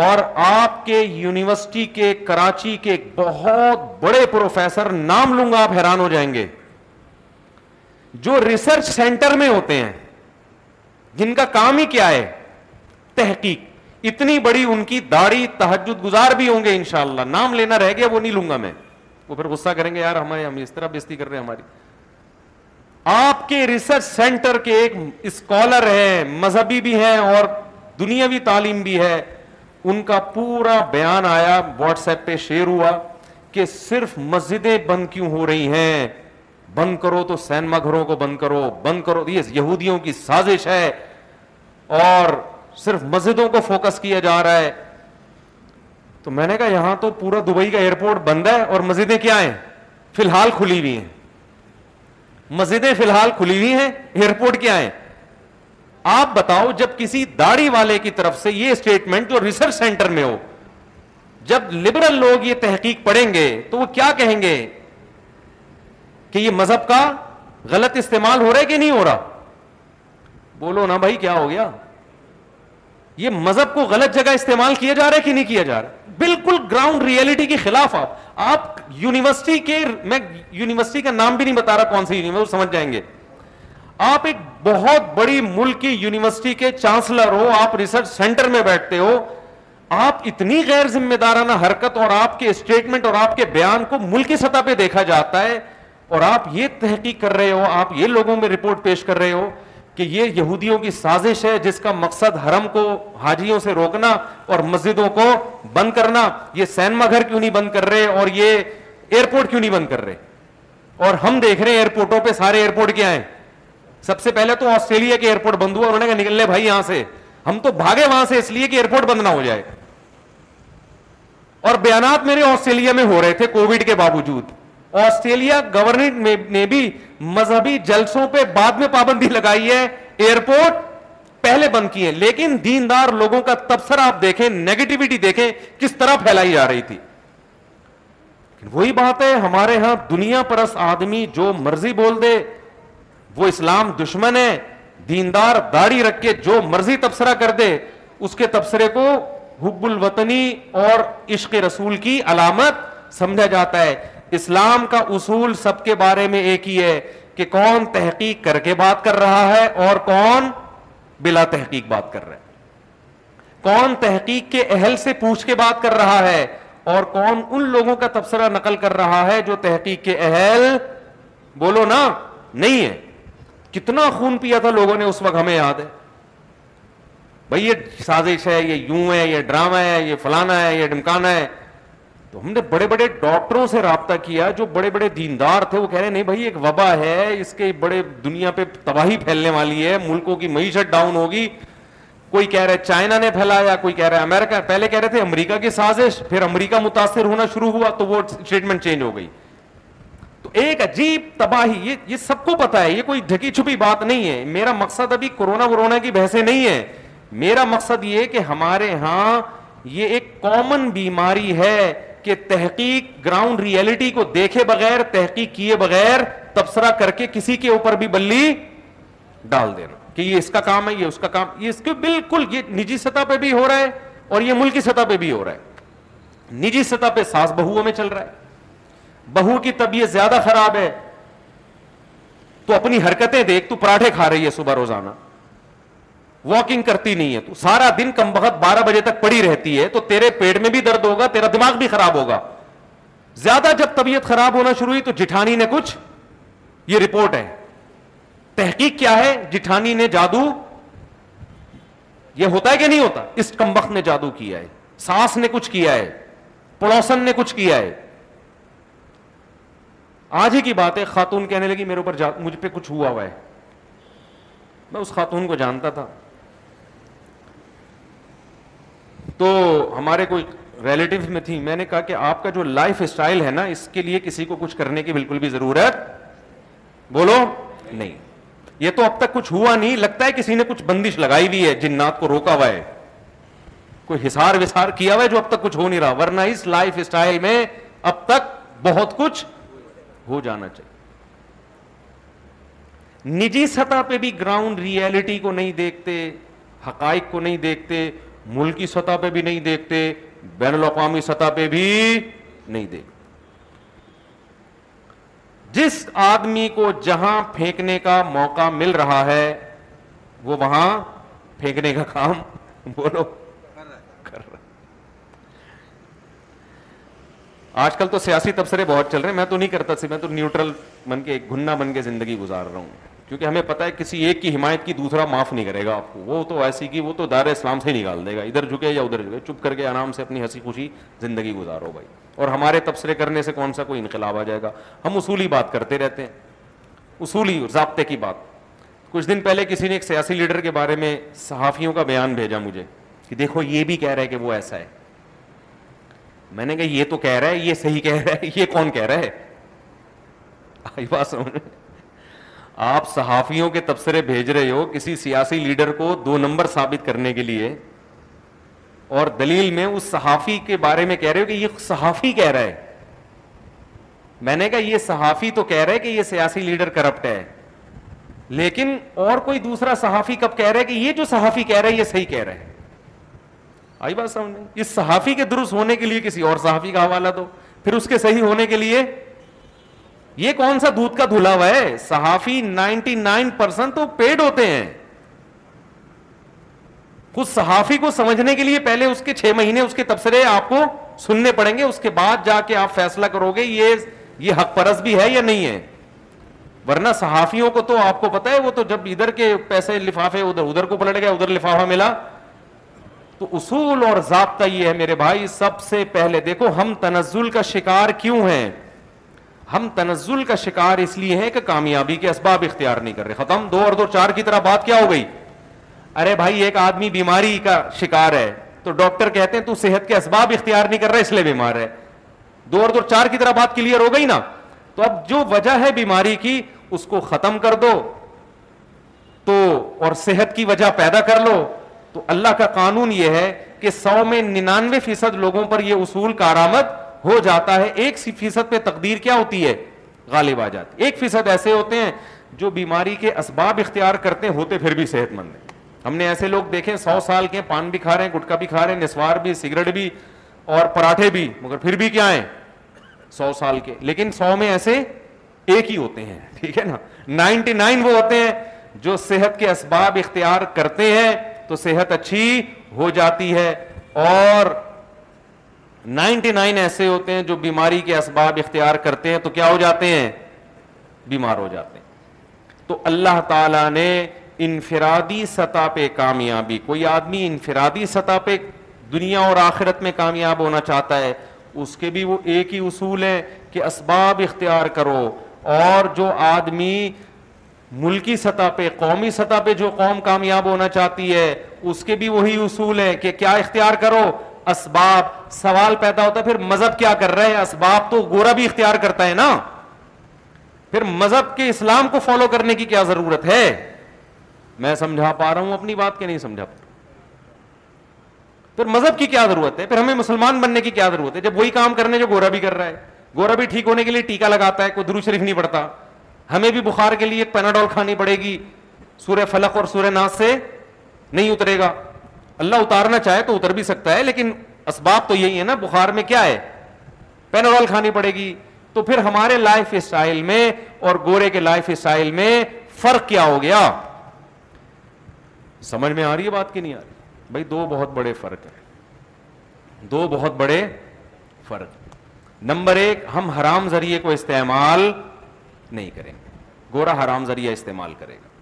اور آپ کے یونیورسٹی کے کراچی کے بہت بڑے پروفیسر نام لوں گا آپ حیران ہو جائیں گے جو ریسرچ سینٹر میں ہوتے ہیں جن کا کام ہی کیا ہے تحقیق اتنی بڑی ان کی داڑھی تحجد گزار بھی ہوں گے ان شاء اللہ نام لینا رہ گیا وہ نہیں لوں گا میں وہ پھر غصہ کریں گے یار ہمارے ہم اس طرح بےستی کر رہے ہیں ہماری آپ کے ریسرچ سینٹر کے ایک اسکالر ہیں مذہبی بھی ہیں اور دنیاوی تعلیم بھی ہے ان کا پورا بیان آیا واٹس ایپ پہ شیئر ہوا کہ صرف مسجدیں بند کیوں ہو رہی ہیں بند کرو تو سینما گھروں کو بند کرو بند کرو یہ یہودیوں کی سازش ہے اور صرف مسجدوں کو فوکس کیا جا رہا ہے تو میں نے کہا یہاں تو پورا دبئی کا ایئرپورٹ بند ہے اور مسجدیں کیا ہیں فی الحال کھلی ہوئی ہیں مسجدیں فی الحال کھلی ہوئی ہیں ایئرپورٹ کیا ہیں آپ بتاؤ جب کسی داڑھی والے کی طرف سے یہ اسٹیٹمنٹ جو ریسرچ سینٹر میں ہو جب لبرل لوگ یہ تحقیق پڑھیں گے تو وہ کیا کہیں گے کہ یہ مذہب کا غلط استعمال ہو رہا ہے کہ نہیں ہو رہا بولو نا بھائی کیا ہو گیا یہ مذہب کو غلط جگہ استعمال کیا جا رہا ہے کہ نہیں کیا جا رہا بالکل گراؤنڈ ریئلٹی کے خلاف آپ آپ یونیورسٹی کے میں یونیورسٹی کا نام بھی نہیں بتا رہا کون سی یونیورسٹی سمجھ جائیں گے آپ ایک بہت بڑی ملک کی یونیورسٹی کے چانسلر ہو آپ ریسرچ سینٹر میں بیٹھتے ہو آپ اتنی غیر ذمہ دارانہ حرکت اور آپ کے اسٹیٹمنٹ اور آپ کے بیان کو ملکی سطح پہ دیکھا جاتا ہے اور آپ یہ تحقیق کر رہے ہو آپ یہ لوگوں میں رپورٹ پیش کر رہے ہو کہ یہ یہودیوں کی سازش ہے جس کا مقصد حرم کو حاجیوں سے روکنا اور مسجدوں کو بند کرنا یہ سینما گھر کیوں نہیں بند کر رہے اور یہ ایئرپورٹ کیوں نہیں بند کر رہے اور ہم دیکھ رہے ہیں ایئرپورٹوں پہ سارے ایئرپورٹ کیا ہیں سب سے پہلے تو آسٹریلیا کے ایئرپورٹ بند ہوا انہوں نے کہا نکل لے بھائی یہاں سے ہم تو بھاگے وہاں سے اس لیے کہ ایئرپورٹ بند نہ ہو جائے اور بیانات میرے آسٹریلیا میں ہو رہے تھے کووڈ کے باوجود آسٹریلیا گورنمنٹ نے بھی مذہبی جلسوں پہ بعد میں پابندی لگائی ہے ایئرپورٹ پہلے بند کی لیکن دیندار لوگوں کا تبصرہ آپ دیکھیں دیکھیں کس طرح پھیلائی جا رہی تھی وہی بات ہے ہمارے ہاں دنیا پرس آدمی جو مرضی بول دے وہ اسلام دشمن ہے دیندار داڑھی رکھ کے جو مرضی تبصرہ کر دے اس کے تبصرے کو حب الوطنی اور عشق رسول کی علامت سمجھا جاتا ہے اسلام کا اصول سب کے بارے میں ایک ہی ہے کہ کون تحقیق کر کے بات کر رہا ہے اور کون بلا تحقیق بات کر رہا ہے کون تحقیق کے اہل سے پوچھ کے بات کر رہا ہے اور کون ان لوگوں کا تبصرہ نقل کر رہا ہے جو تحقیق کے اہل بولو نا نہیں ہے کتنا خون پیا تھا لوگوں نے اس وقت ہمیں یاد ہے بھائی یہ سازش ہے یہ یوں ہے یہ ڈرامہ ہے یہ فلانا ہے یہ ڈمکانا ہے تو ہم نے بڑے بڑے ڈاکٹروں سے رابطہ کیا جو بڑے بڑے دیندار تھے وہ کہہ رہے ہیں نہیں بھائی ایک وبا ہے اس کے بڑے دنیا پہ تباہی پھیلنے والی ہے ملکوں کی معیشت ڈاؤن ہوگی کوئی کہہ چائنا نے پھیلایا کوئی کہہ رہا ہے امریکہ کی سازش پھر امریکہ متاثر ہونا شروع ہوا تو وہ اسٹیٹمنٹ چینج ہو گئی تو ایک عجیب تباہی یہ یہ سب کو پتا ہے یہ کوئی ڈھکی چھپی بات نہیں ہے میرا مقصد ابھی کورونا ورونا کی بحثیں نہیں ہے میرا مقصد یہ کہ ہمارے ہاں یہ ایک کامن بیماری ہے کہ تحقیق گراؤنڈ ریئلٹی کو دیکھے بغیر تحقیق کیے بغیر تبصرہ کر کے کسی کے اوپر بھی بلی ڈال دینا کہ یہ اس کا کام ہے یہ اس کا کام یہ اس کے بالکل یہ نجی سطح پہ بھی ہو رہا ہے اور یہ ملکی سطح پہ بھی ہو رہا ہے نجی سطح پہ ساس بہو میں چل رہا ہے بہو کی طبیعت زیادہ خراب ہے تو اپنی حرکتیں دیکھ تو پراٹھے کھا رہی ہے صبح روزانہ واکنگ کرتی نہیں ہے تو سارا دن کم کمبخت بارہ بجے تک پڑی رہتی ہے تو تیرے پیٹ میں بھی درد ہوگا تیرا دماغ بھی خراب ہوگا زیادہ جب طبیعت خراب ہونا شروع ہوئی تو جٹھانی نے کچھ یہ رپورٹ ہے تحقیق کیا ہے جٹھانی نے جادو یہ ہوتا ہے کہ نہیں ہوتا اس کمبخت نے جادو کیا ہے ساس نے کچھ کیا ہے پڑوسن نے کچھ کیا ہے آج ہی کی بات ہے خاتون کہنے لگی میرے اوپر مجھ پہ کچھ ہوا ہوا ہے میں اس خاتون کو جانتا تھا تو ہمارے کوئی ریلیٹو میں تھی میں نے کہا کہ آپ کا جو لائف اسٹائل ہے نا اس کے لیے کسی کو کچھ کرنے کی بالکل بھی ضرورت بولو نہیں یہ تو اب تک کچھ ہوا نہیں لگتا ہے کسی نے کچھ بندش لگائی ہوئی ہے جنات کو روکا ہوا ہے کوئی حسار وسار کیا ہوا ہے جو اب تک کچھ ہو نہیں رہا ورنہ اس لائف اسٹائل میں اب تک بہت کچھ ہو جانا چاہیے نجی سطح پہ بھی گراؤنڈ ریالٹی کو نہیں دیکھتے حقائق کو نہیں دیکھتے ملکی سطح پہ بھی نہیں دیکھتے بین الاقوامی سطح پہ بھی نہیں دیکھتے جس آدمی کو جہاں پھینکنے کا موقع مل رہا ہے وہ وہاں پھینکنے کا کام بولو کر رہا آج کل تو سیاسی تبصرے بہت چل رہے ہیں میں تو نہیں کرتا سی میں تو نیوٹرل بن کے گھننا بن کے زندگی گزار رہا ہوں کیونکہ ہمیں پتا ہے کسی ایک کی حمایت کی دوسرا معاف نہیں کرے گا آپ کو وہ تو ایسی کی وہ تو دار اسلام سے ہی نکال دے گا ادھر جھکے یا ادھر جھکے چپ کر کے آرام سے اپنی ہنسی خوشی زندگی گزارو بھائی اور ہمارے تبصرے کرنے سے کون سا کوئی انقلاب آ جائے گا ہم اصولی بات کرتے رہتے ہیں اصولی ضابطے کی بات کچھ دن پہلے کسی نے ایک سیاسی لیڈر کے بارے میں صحافیوں کا بیان بھیجا مجھے کہ دیکھو یہ بھی کہہ رہا ہے کہ وہ ایسا ہے میں نے کہا یہ تو کہہ رہا ہے یہ صحیح کہہ رہا ہے یہ کون کہہ رہا ہے آپ صحافیوں کے تبصرے بھیج رہے ہو کسی سیاسی لیڈر کو دو نمبر ثابت کرنے کے لیے اور دلیل میں اس صحافی کے بارے میں کہہ رہے ہو کہ یہ صحافی کہہ رہا ہے میں نے کہا یہ صحافی تو کہہ رہے کہ یہ سیاسی لیڈر کرپٹ ہے لیکن اور کوئی دوسرا صحافی کب کہہ رہا ہے کہ یہ جو صحافی کہہ رہا ہے یہ صحیح کہہ رہا ہے آئی بات سمجھ اس صحافی کے درست ہونے کے لیے کسی اور صحافی کا حوالہ دو پھر اس کے صحیح ہونے کے لیے یہ کون سا دودھ کا دھلا ہوا ہے صحافی نائنٹی نائن پرسینٹ تو پیڈ ہوتے ہیں کچھ صحافی کو سمجھنے کے لیے پہلے اس کے چھ مہینے اس کے تبصرے آپ کو سننے پڑیں گے اس کے بعد جا کے آپ فیصلہ کرو گے یہ یہ حق پرس بھی ہے یا نہیں ہے ورنہ صحافیوں کو تو آپ کو پتا ہے وہ تو جب ادھر کے پیسے لفافے ادھر ادھر کو پلٹ گیا ادھر لفافہ ملا تو اصول اور ضابطہ یہ ہے میرے بھائی سب سے پہلے دیکھو ہم تنزل کا شکار کیوں ہیں ہم تنزل کا شکار اس لیے ہیں کہ کامیابی کے اسباب اختیار نہیں کر رہے ختم دو اور دو چار کی طرح بات کیا ہو گئی ارے بھائی ایک آدمی بیماری کا شکار ہے تو ڈاکٹر کہتے ہیں تو صحت کے اسباب اختیار نہیں کر رہا اس لیے بیمار ہے دو اور دو چار کی طرح بات کلیئر ہو گئی نا تو اب جو وجہ ہے بیماری کی اس کو ختم کر دو تو اور صحت کی وجہ پیدا کر لو تو اللہ کا قانون یہ ہے کہ سو میں ننانوے فیصد لوگوں پر یہ اصول کارآمد ہو جاتا ہے ایک فیصد پہ تقدیر کیا ہوتی ہے غالب آ جاتی ایک فیصد ایسے ہوتے ہیں جو بیماری کے اسباب اختیار کرتے ہوتے پھر بھی صحت مند ہیں ہم نے ایسے لوگ دیکھے سو سال کے پان بھی کھا رہے ہیں گٹکا بھی کھا رہے ہیں نسوار بھی سگریٹ بھی اور پراٹھے بھی مگر پھر بھی کیا ہے سو سال کے لیکن سو میں ایسے ایک ہی ہوتے ہیں ٹھیک ہے نا نائنٹی نائن وہ ہوتے ہیں جو صحت کے اسباب اختیار کرتے ہیں تو صحت اچھی ہو جاتی ہے اور نائنٹی نائن ایسے ہوتے ہیں جو بیماری کے اسباب اختیار کرتے ہیں تو کیا ہو جاتے ہیں بیمار ہو جاتے ہیں تو اللہ تعالیٰ نے انفرادی سطح پہ کامیابی کوئی آدمی انفرادی سطح پہ دنیا اور آخرت میں کامیاب ہونا چاہتا ہے اس کے بھی وہ ایک ہی اصول ہے کہ اسباب اختیار کرو اور جو آدمی ملکی سطح پہ قومی سطح پہ جو قوم کامیاب ہونا چاہتی ہے اس کے بھی وہی اصول ہیں کہ کیا اختیار کرو اسباب سوال پیدا ہوتا ہے پھر مذہب کیا کر رہا ہے اسباب تو گورا بھی اختیار کرتا ہے نا پھر مذہب کے اسلام کو فالو کرنے کی کیا ضرورت ہے میں سمجھا پا رہا ہوں اپنی بات کے نہیں سمجھا پا رہا پھر مذہب کی کیا ضرورت ہے پھر ہمیں مسلمان بننے کی کیا ضرورت ہے جب وہی کام کرنے جو گورا بھی کر رہا ہے گورا بھی ٹھیک ہونے کے لیے ٹیکا لگاتا ہے کوئی درو شریف نہیں پڑتا ہمیں بھی بخار کے لیے پیناڈول کھانی پڑے گی سورہ فلک اور سورہ ناز سے نہیں اترے گا اللہ اتارنا چاہے تو اتر بھی سکتا ہے لیکن اسباب تو یہی ہے نا بخار میں کیا ہے پینرول کھانی پڑے گی تو پھر ہمارے لائف اسٹائل میں اور گورے کے لائف اسٹائل میں فرق کیا ہو گیا سمجھ میں آ رہی ہے بات کی نہیں آ رہی بھائی دو بہت بڑے فرق ہیں دو بہت بڑے فرق نمبر ایک ہم حرام ذریعے کو استعمال نہیں کریں گے گورا حرام ذریعہ استعمال کرے گا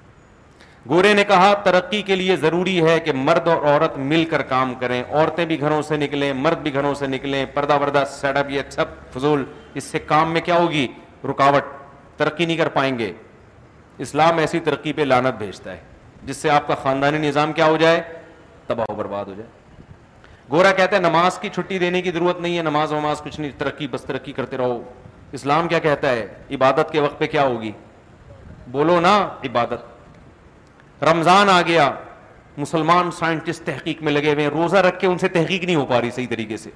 گورے نے کہا ترقی کے لیے ضروری ہے کہ مرد اور عورت مل کر کام کریں عورتیں بھی گھروں سے نکلیں مرد بھی گھروں سے نکلیں پردہ وردہ سیڈ اپ یہ سب فضول اس سے کام میں کیا ہوگی رکاوٹ ترقی نہیں کر پائیں گے اسلام ایسی ترقی پہ لانت بھیجتا ہے جس سے آپ کا خاندانی نظام کیا ہو جائے تباہ و برباد ہو جائے گورا کہتا ہے نماز کی چھٹی دینے کی ضرورت نہیں ہے نماز وماز کچھ نہیں ترقی بس ترقی کرتے رہو اسلام کیا کہتا ہے عبادت کے وقت پہ کیا ہوگی بولو نا عبادت رمضان آ گیا مسلمان سائنٹسٹ تحقیق میں لگے ہوئے روزہ رکھ کے ان سے تحقیق نہیں ہو پا رہی صحیح طریقے سے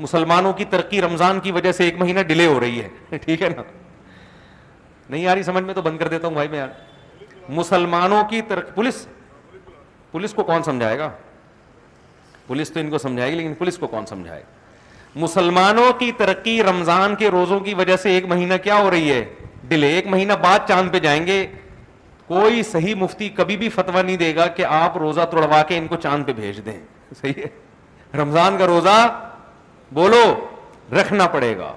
مسلمانوں کی ترقی رمضان کی وجہ سے ایک مہینہ ڈیلے ہو رہی ہے ٹھیک ہے نا نہیں یاری سمجھ میں تو بند کر دیتا ہوں بھائی میں یار مسلمانوں کی ترقی پولیس پولیس کو کون سمجھائے گا پولیس تو ان کو سمجھائے گی لیکن پولیس کو کون سمجھائے گا مسلمانوں کی ترقی رمضان کے روزوں کی وجہ سے ایک مہینہ کیا ہو رہی ہے ڈیلے ایک مہینہ بعد چاند پہ جائیں گے کوئی صحیح مفتی کبھی بھی فتوا نہیں دے گا کہ آپ روزہ توڑوا کے ان کو چاند پہ بھیج دیں صحیح ہے رمضان کا روزہ بولو رکھنا پڑے گا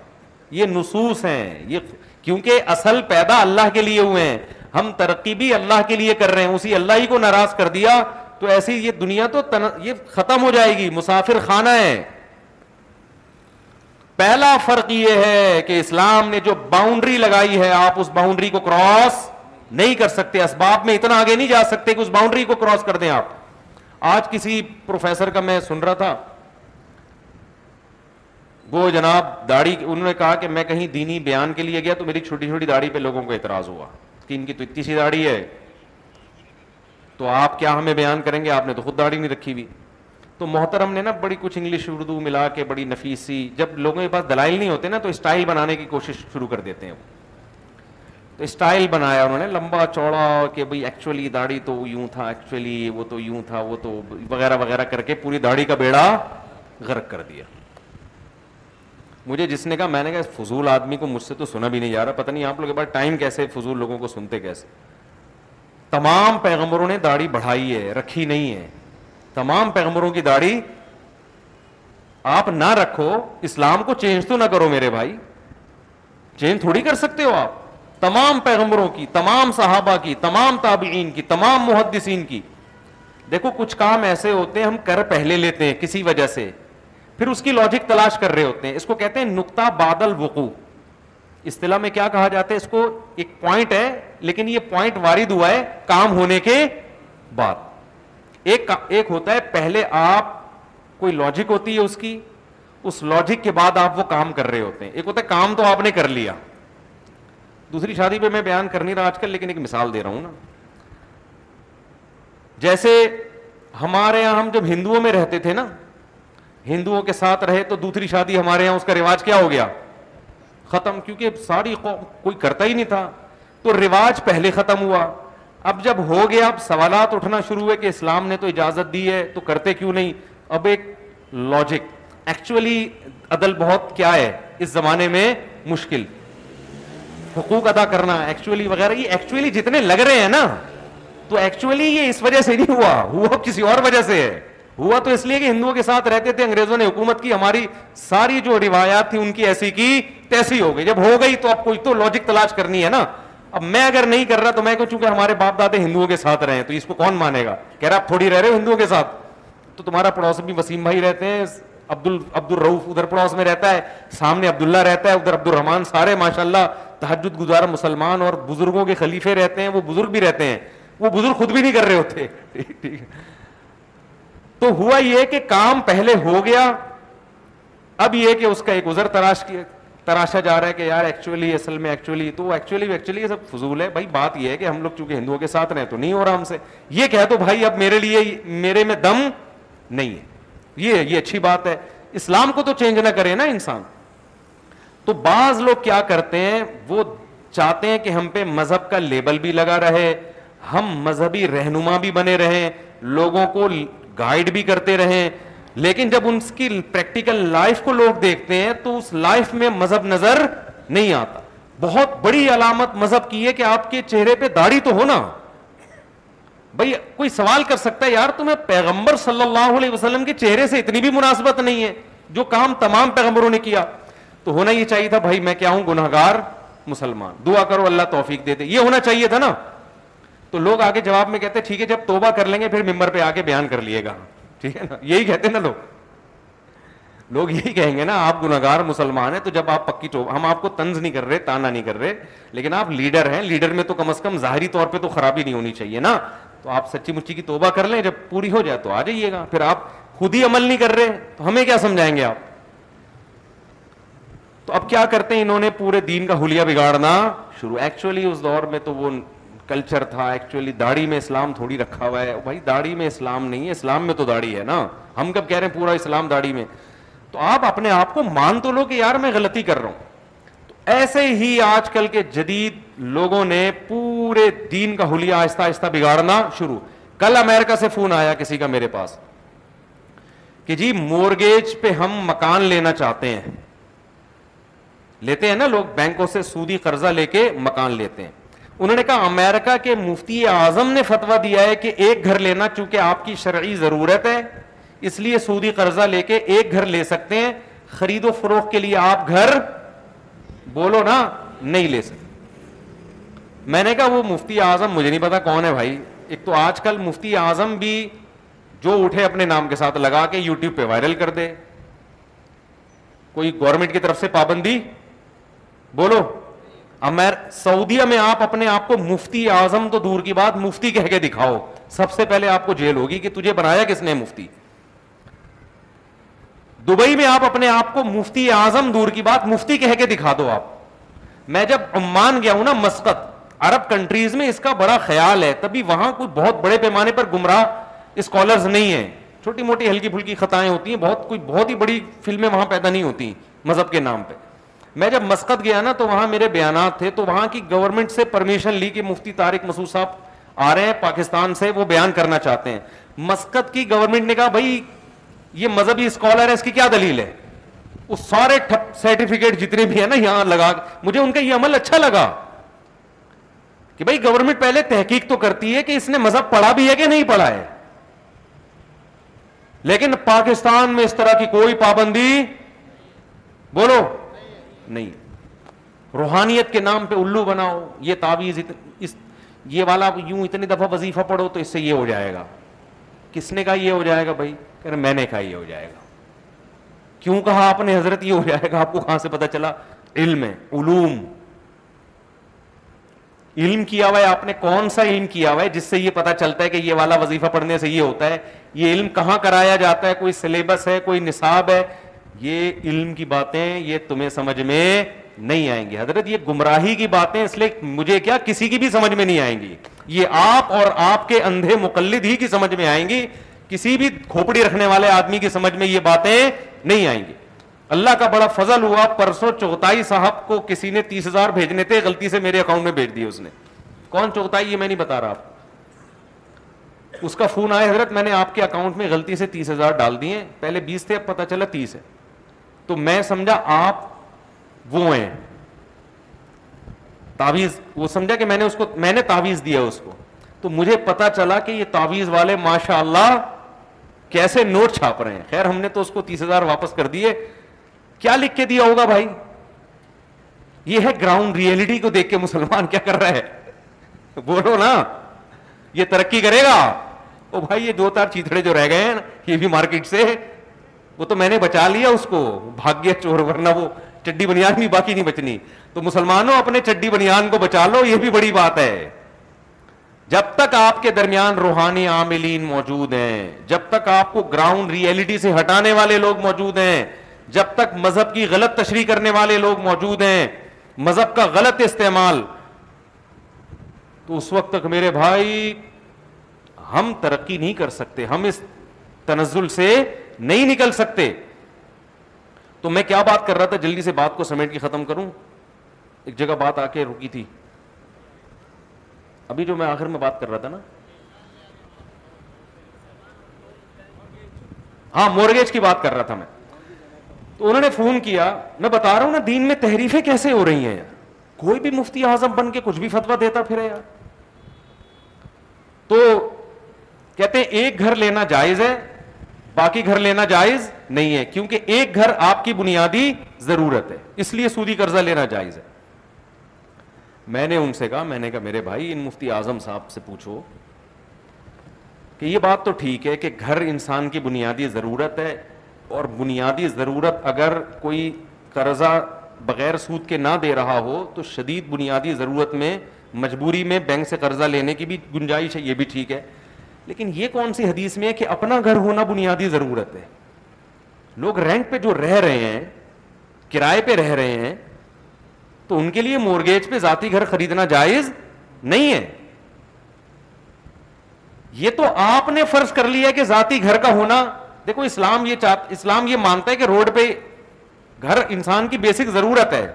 یہ نصوص ہیں یہ کیونکہ اصل پیدا اللہ کے لیے ہوئے ہیں ہم ترقی بھی اللہ کے لیے کر رہے ہیں اسی اللہ ہی کو ناراض کر دیا تو ایسی یہ دنیا تو تن... یہ ختم ہو جائے گی مسافر خانہ ہے پہلا فرق یہ ہے کہ اسلام نے جو باؤنڈری لگائی ہے آپ اس باؤنڈری کو کراس نہیں کر سکتے اسباب میں اتنا آگے نہیں جا سکتے کہ اس باؤنڈری کو کراس کر دیں آپ آج کسی پروفیسر کا میں سن رہا تھا وہ جناب داڑھی انہوں نے کہا کہ میں کہیں دینی بیان کے لیے گیا تو میری چھوٹی چھوٹی داڑھی پہ لوگوں کو اعتراض ہوا کہ ان کی تو اتنی سی داڑھی ہے تو آپ کیا ہمیں بیان کریں گے آپ نے تو خود داڑھی نہیں رکھی ہوئی تو محترم نے نا بڑی کچھ انگلش اردو ملا کے بڑی نفیسی جب لوگوں کے پاس دلائل نہیں ہوتے نا تو اسٹائل بنانے کی کوشش شروع کر دیتے ہیں وہ تو اسٹائل بنایا انہوں نے لمبا چوڑا کہ بھائی ایکچولی داڑھی تو یوں تھا ایکچولی وہ تو یوں تھا وہ تو وغیرہ وغیرہ کر کے پوری داڑھی کا بیڑا غرق کر دیا مجھے جس نے کہا میں نے کہا فضول آدمی کو مجھ سے تو سنا بھی نہیں جا رہا پتہ نہیں آپ لوگ کے بعد ٹائم کیسے فضول لوگوں کو سنتے کیسے تمام پیغمبروں نے داڑھی بڑھائی ہے رکھی نہیں ہے تمام پیغمبروں کی داڑھی آپ نہ رکھو اسلام کو چینج تو نہ کرو میرے بھائی چینج تھوڑی کر سکتے ہو آپ تمام پیغمبروں کی تمام صحابہ کی تمام تابعین کی تمام محدثین کی دیکھو کچھ کام ایسے ہوتے ہیں ہم کر پہلے لیتے ہیں کسی وجہ سے پھر اس کی لاجک تلاش کر رہے ہوتے ہیں اس کو کہتے ہیں نقطہ بادل وقوع اصطلاح میں کیا کہا جاتا ہے اس کو ایک پوائنٹ ہے لیکن یہ پوائنٹ وارد ہوا ہے کام ہونے کے بعد ایک ہوتا ہے پہلے آپ کوئی لاجک ہوتی ہے اس کی اس لاجک کے بعد آپ وہ کام کر رہے ہوتے ہیں ایک ہوتا ہے کام تو آپ نے کر لیا دوسری شادی پہ میں بیان کر نہیں رہا آج کل لیکن ایک مثال دے رہا ہوں نا جیسے ہمارے یہاں ہم جب ہندوؤں میں رہتے تھے نا ہندوؤں کے ساتھ رہے تو دوسری شادی ہمارے یہاں اس کا رواج کیا ہو گیا ختم کیونکہ ساری قوم کوئی کرتا ہی نہیں تھا تو رواج پہلے ختم ہوا اب جب ہو گیا اب سوالات اٹھنا شروع ہوئے کہ اسلام نے تو اجازت دی ہے تو کرتے کیوں نہیں اب ایک لاجک ایکچولی عدل بہت کیا ہے اس زمانے میں مشکل حقوق ادا کرنا ایکچولی وغیرہ یہ ایکچولی جتنے لگ رہے ہیں نا تو ایکچولی یہ اس وجہ سے نہیں ہوا ہوا کسی اور وجہ سے ہے ہوا تو اس لیے کہ ہندوؤں کے ساتھ رہتے تھے انگریزوں نے حکومت کی ہماری ساری جو روایات تھی ان کی ایسی کی تیسی ہو گئی جب ہو گئی تو اب کوئی تو لاجک تلاش کرنی ہے نا اب میں اگر نہیں کر رہا تو میں کہوں چونکہ ہمارے باپ دادے ہندوؤں کے ساتھ رہے ہیں تو اس کو کون مانے گا کہہ رہا آپ تھوڑی رہ رہے ہو ہندوؤں کے ساتھ تو تمہارا پڑوس بھی وسیم بھائی رہتے ہیں عبد الروف ادھر پڑوس میں رہتا ہے سامنے عبداللہ رہتا ہے ادھر عبد الرحمان سارے ماشاء اللہ تحجد گزار مسلمان اور بزرگوں کے خلیفے رہتے ہیں وہ بزرگ بھی رہتے ہیں وہ بزرگ خود بھی نہیں کر رہے ہوتے تو ہوا یہ کہ کام پہلے ہو گیا اب یہ کہ اس کا ایک ازر تراش کیا تراشا جا رہا ہے کہ یار ایکچولی اصل میں ایکچولی تو ایکچولی ایکچولی یہ سب فضول ہے بھائی بات یہ ہے کہ ہم لوگ چونکہ ہندوؤں کے ساتھ رہے تو نہیں ہو رہا ہم سے یہ کہہ تو بھائی اب میرے لیے میرے میں دم نہیں ہے یہ یہ اچھی بات ہے اسلام کو تو چینج نہ کرے نا انسان تو بعض لوگ کیا کرتے ہیں وہ چاہتے ہیں کہ ہم پہ مذہب کا لیبل بھی لگا رہے ہم مذہبی رہنما بھی بنے رہیں لوگوں کو گائیڈ بھی کرتے رہیں لیکن جب ان کی پریکٹیکل لائف کو لوگ دیکھتے ہیں تو اس لائف میں مذہب نظر نہیں آتا بہت بڑی علامت مذہب کی ہے کہ آپ کے چہرے پہ داڑھی تو ہونا بھائی کوئی سوال کر سکتا ہے یار تمہیں پیغمبر صلی اللہ علیہ وسلم کے چہرے سے اتنی بھی مناسبت نہیں ہے جو کام تمام پیغمبروں نے کیا تو ہونا یہ چاہیے تھا بھائی میں کیا ہوں گار مسلمان دعا کرو اللہ توفیق دے دے یہ ہونا چاہیے تھا نا تو لوگ آگے جواب میں کہتے ٹھیک ہے جب توبہ کر لیں گے پھر ممبر پہ آ کے بیان کر لیے گا ٹھیک ہے نا یہی کہتے ہیں نا لوگ لوگ یہی کہیں گے نا آپ گناہ گار مسلمان ہیں تو جب آپ پکی توبہ ہم آپ کو تنز نہیں کر رہے تانا نہیں کر رہے لیکن آپ لیڈر ہیں لیڈر میں تو کم از کم ظاہری طور پہ تو خرابی نہیں ہونی چاہیے نا تو آپ سچی مچی کی توبہ کر لیں جب پوری ہو جائے تو آ جائیے گا پھر آپ خود ہی عمل نہیں کر رہے تو ہمیں کیا سمجھائیں گے آپ تو اب کیا کرتے ہیں انہوں نے پورے دین کا حلیہ بگاڑنا شروع ایکچولی اس دور میں تو وہ کلچر تھا ایکچولی داڑھی میں اسلام تھوڑی رکھا ہوا ہے بھائی داڑھی میں اسلام نہیں ہے اسلام میں تو داڑھی ہے نا ہم کب کہہ رہے ہیں پورا اسلام داڑھی میں تو آپ اپنے آپ کو مان تو لو کہ یار میں غلطی کر رہا ہوں ایسے ہی آج کل کے جدید لوگوں نے پورے دین کا ہولیا آہستہ آہستہ بگاڑنا شروع کل امیرکا سے فون آیا کسی کا میرے پاس کہ جی مورگیج پہ ہم مکان لینا چاہتے ہیں لیتے ہیں نا لوگ بینکوں سے سودی قرضہ لے کے مکان لیتے ہیں انہوں نے کہا امریکہ کے مفتی اعظم نے فتوا دیا ہے کہ ایک گھر لینا چونکہ آپ کی شرعی ضرورت ہے اس لیے سودی قرضہ لے کے ایک گھر لے سکتے ہیں خرید و فروخت کے لیے آپ گھر بولو نا نہیں لے سکتے میں نے کہا وہ مفتی اعظم مجھے نہیں پتا کون ہے بھائی ایک تو آج کل مفتی اعظم بھی جو اٹھے اپنے نام کے ساتھ لگا کے یو ٹیوب پہ وائرل کر دے کوئی گورنمنٹ کی طرف سے پابندی بولو امیر سعودیہ میں آپ اپنے آپ کو مفتی اعظم تو دور کی بات مفتی کہہ کے دکھاؤ سب سے پہلے آپ کو جیل ہوگی کہ تجھے بنایا کس نے مفتی دبئی میں آپ اپنے آپ کو مفتی اعظم دور کی بات مفتی کہہ کے دکھا دو آپ میں جب عمان گیا ہوں نا مسقط عرب کنٹریز میں اس کا بڑا خیال ہے تبھی وہاں کوئی بہت بڑے پیمانے پر گمراہ اسکالرز نہیں ہیں چھوٹی موٹی ہلکی پھلکی خطائیں ہوتی ہیں بہت کوئی بہت ہی بڑی فلمیں وہاں پیدا نہیں ہوتی مذہب کے نام پہ میں جب مسقط گیا نا تو وہاں میرے بیانات تھے تو وہاں کی گورنمنٹ سے پرمیشن لی کہ مفتی طارق مسعود صاحب آ رہے ہیں پاکستان سے وہ بیان کرنا چاہتے ہیں مسقط کی گورنمنٹ نے کہا بھائی یہ مذہبی اسکالر ہے اس کی کیا دلیل ہے وہ سارے سرٹیفکیٹ جتنے بھی ہیں نا یہاں لگا مجھے ان کا یہ عمل اچھا لگا کہ بھائی گورنمنٹ پہلے تحقیق تو کرتی ہے کہ اس نے مذہب پڑھا بھی ہے کہ نہیں پڑھا ہے لیکن پاکستان میں اس طرح کی کوئی پابندی بولو نہیں روحانیت کے نام پہ الو بناؤ یہ تعویذ یہ والا یوں اتنی دفعہ وظیفہ پڑھو تو اس سے یہ ہو جائے گا کس نے کہا یہ ہو جائے گا بھائی میں نے کہا یہ ہو جائے گا کیوں کہا آپ نے حضرت یہ ہو جائے گا آپ کو کہاں سے پتا چلا علم ہے علوم علم کیا ہوا ہے آپ نے کون سا علم کیا ہوا ہے جس سے یہ پتا چلتا ہے کہ یہ والا وظیفہ پڑھنے سے یہ ہوتا ہے یہ علم کہاں کرایا جاتا ہے کوئی سلیبس ہے کوئی نصاب ہے یہ علم کی باتیں یہ تمہیں سمجھ میں نہیں آئیں گی حضرت یہ گمراہی کی باتیں اس لیے مجھے کیا کسی کی بھی سمجھ میں نہیں آئیں گی یہ آپ اور آپ کے اندھے مقلد ہی کی سمجھ میں آئیں گی کسی بھی کھوپڑی رکھنے والے آدمی کی سمجھ میں یہ باتیں نہیں آئیں گی اللہ کا بڑا فضل ہوا پرسوں چوتائی صاحب کو کسی نے تیس ہزار بھیجنے تھے غلطی سے میرے اکاؤنٹ میں بھیج دیے اس نے کون چوتائی یہ میں نہیں بتا رہا آپ اس کا فون آیا حضرت میں نے آپ کے اکاؤنٹ میں غلطی سے تیس ہزار ڈال دیے پہلے بیس تھے اب پتا چلا تیس ہے تو میں سمجھا آپ وہ ہیں تعویز وہ سمجھا کہ میں نے اس کو میں نے تعویز دیا اس کو تو مجھے پتا چلا کہ یہ تعویز والے ماشاء اللہ کیسے نوٹ چھاپ رہے ہیں خیر ہم نے تو اس کو تیس ہزار واپس کر دیے کیا لکھ کے دیا ہوگا بھائی یہ ہے گراؤنڈ ریئلٹی کو دیکھ کے مسلمان کیا کر رہا ہے بولو نا یہ ترقی کرے گا او بھائی یہ دو تار چیتڑے جو رہ گئے ہیں یہ بھی مارکیٹ سے وہ تو میں نے بچا لیا اس کو بھاگیہ چور ورنہ وہ چڈی بنیاد بھی باقی نہیں بچنی تو مسلمانوں اپنے چڈی بنیاد کو بچا لو یہ بھی بڑی بات ہے جب تک آپ کے درمیان روحانی عاملین موجود ہیں جب تک آپ کو گراؤنڈ ریئلٹی سے ہٹانے والے لوگ موجود ہیں جب تک مذہب کی غلط تشریح کرنے والے لوگ موجود ہیں مذہب کا غلط استعمال تو اس وقت تک میرے بھائی ہم ترقی نہیں کر سکتے ہم اس تنزل سے نہیں نکل سکتے تو میں کیا بات کر رہا تھا جلدی سے بات کو سمیٹ کے ختم کروں ایک جگہ بات آ کے رکی تھی ابھی جو میں آخر میں بات کر رہا تھا نا ہاں مورگیج کی بات کر رہا تھا میں تو انہوں نے فون کیا میں بتا رہا ہوں نا دین میں تحریفیں کیسے ہو رہی ہیں یار کوئی بھی مفتی اعظم بن کے کچھ بھی فتوا دیتا پھر یار تو کہتے ہیں ایک گھر لینا جائز ہے باقی گھر لینا جائز نہیں ہے کیونکہ ایک گھر آپ کی بنیادی ضرورت ہے اس لیے سودی قرضہ لینا جائز ہے میں نے ان سے کہا میں نے کہا میرے بھائی ان مفتی اعظم صاحب سے پوچھو کہ یہ بات تو ٹھیک ہے کہ گھر انسان کی بنیادی ضرورت ہے اور بنیادی ضرورت اگر کوئی قرضہ بغیر سود کے نہ دے رہا ہو تو شدید بنیادی ضرورت میں مجبوری میں بینک سے قرضہ لینے کی بھی گنجائش ہے یہ بھی ٹھیک ہے لیکن یہ کون سی حدیث میں ہے کہ اپنا گھر ہونا بنیادی ضرورت ہے لوگ رینٹ پہ جو رہ رہے ہیں کرائے پہ رہ رہے ہیں تو ان کے لیے مورگیج پہ ذاتی گھر خریدنا جائز نہیں ہے یہ تو آپ نے فرض کر لیا کہ ذاتی گھر کا ہونا دیکھو اسلام یہ اسلام یہ مانتا ہے کہ روڈ پہ گھر انسان کی بیسک ضرورت ہے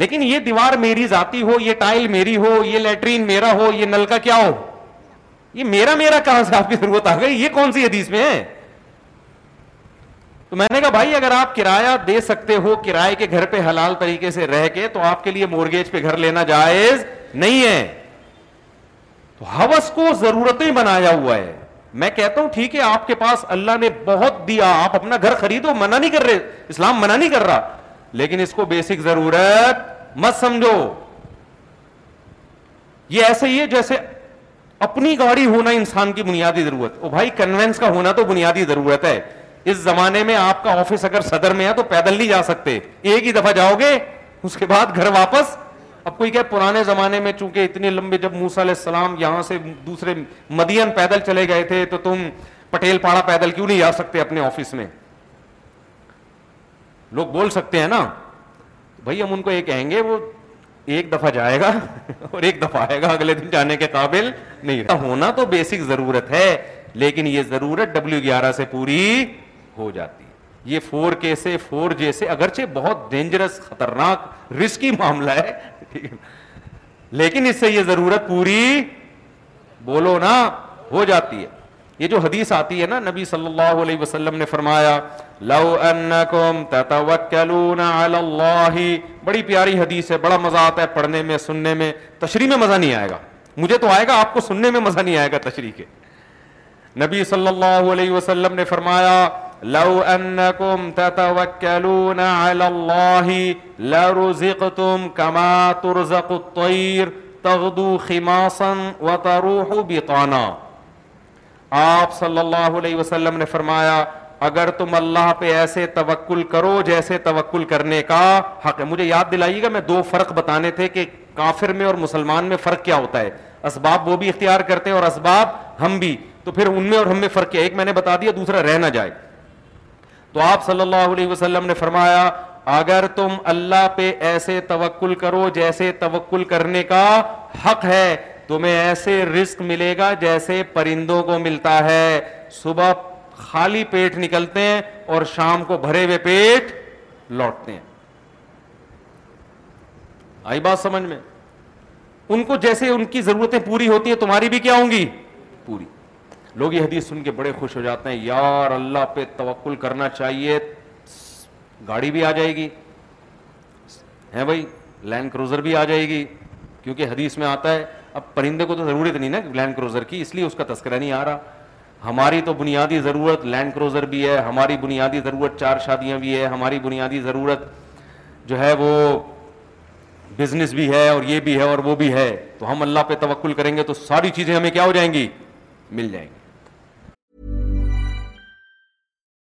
لیکن یہ دیوار میری ذاتی ہو یہ ٹائل میری ہو یہ لیٹرین میرا ہو یہ نل کا کیا ہو یہ میرا میرا کہاں سے آپ کی ضرورت آ گئی یہ کون سی حدیث میں ہے تو میں نے کہا بھائی اگر آپ کرایہ دے سکتے ہو کرائے کے گھر پہ حلال طریقے سے رہ کے تو آپ کے لیے مورگیج پہ گھر لینا جائز نہیں ہے تو کو ضرورتیں بنایا ہوا ہے میں کہتا ہوں ٹھیک ہے آپ کے پاس اللہ نے بہت دیا آپ اپنا گھر خریدو منع نہیں کر رہے اسلام منع نہیں کر رہا لیکن اس کو بیسک ضرورت مت سمجھو یہ ایسے ہی ہے جیسے اپنی گاڑی ہونا انسان کی بنیادی ضرورت ہے کا تو ہے اس زمانے میں میں آپ آفس اگر صدر پیدل نہیں جا سکتے ایک ہی دفعہ جاؤ گے اس کے بعد گھر واپس اب کوئی کہ پرانے زمانے میں چونکہ اتنے لمبے جب موسا علیہ السلام یہاں سے دوسرے مدین پیدل چلے گئے تھے تو تم پٹیل پاڑا پیدل کیوں نہیں جا سکتے اپنے آفس میں لوگ بول سکتے ہیں نا بھائی ہم ان کو یہ کہیں گے وہ ایک دفعہ جائے گا اور ایک دفعہ آئے گا اگلے دن جانے کے قابل نہیں ہونا تو بیسک ضرورت ہے لیکن یہ ضرورت ڈبلو گیارہ سے پوری ہو جاتی ہے یہ فور کے سے فور جے سے اگرچہ بہت ڈینجرس خطرناک رسکی معاملہ ہے لیکن اس سے یہ ضرورت پوری بولو نا ہو جاتی ہے یہ جو حدیث آتی ہے نا نبی صلی اللہ علیہ وسلم نے فرمایا لو انکم تتوکلون علی اللہ بڑی پیاری حدیث ہے بڑا مزہ آتا ہے پڑھنے میں سننے میں تشریح میں مزہ نہیں آئے گا مجھے تو آئے گا آپ کو سننے میں مزہ نہیں آئے گا تشریح کے نبی صلی اللہ علیہ وسلم نے فرمایا لو انکم تتوکلون علی اللہ لرزقتم کما ترزق الطیر تغدو خماسا وتروح بطانا آپ صلی اللہ علیہ وسلم نے فرمایا اگر تم اللہ پہ ایسے توکل کرو جیسے توکل کرنے کا حق ہے مجھے یاد دلائیے گا میں دو فرق بتانے تھے کہ کافر میں اور مسلمان میں فرق کیا ہوتا ہے اسباب وہ بھی اختیار کرتے ہیں اور اسباب ہم بھی تو پھر ان میں اور ہم میں فرق کیا ایک میں نے بتا دیا دوسرا رہ نہ جائے تو آپ صلی اللہ علیہ وسلم نے فرمایا اگر تم اللہ پہ ایسے توکل کرو جیسے توکل کرنے کا حق ہے تمہیں ایسے رزق ملے گا جیسے پرندوں کو ملتا ہے صبح خالی پیٹ نکلتے ہیں اور شام کو بھرے ہوئے پیٹ لوٹتے ہیں آئی بات سمجھ میں ان کو جیسے ان کی ضرورتیں پوری ہوتی ہیں تمہاری بھی کیا ہوں گی پوری لوگ یہ حدیث سن کے بڑے خوش ہو جاتے ہیں یار اللہ پہ توکل کرنا چاہیے گاڑی بھی آ جائے گی ہے بھائی لینڈ کروزر بھی آ جائے گی کیونکہ حدیث میں آتا ہے اب پرندے کو تو ضرورت نہیں نا لینڈ کروزر کی اس لیے اس کا تذکرہ نہیں آ رہا ہماری تو بنیادی ضرورت لینڈ کروزر بھی ہے ہماری بنیادی ضرورت چار شادیاں بھی ہے ہماری بنیادی ضرورت جو ہے وہ بزنس بھی ہے اور یہ بھی ہے اور وہ بھی ہے تو ہم اللہ پہ توقل کریں گے تو ساری چیزیں ہمیں کیا ہو جائیں گی مل جائیں گی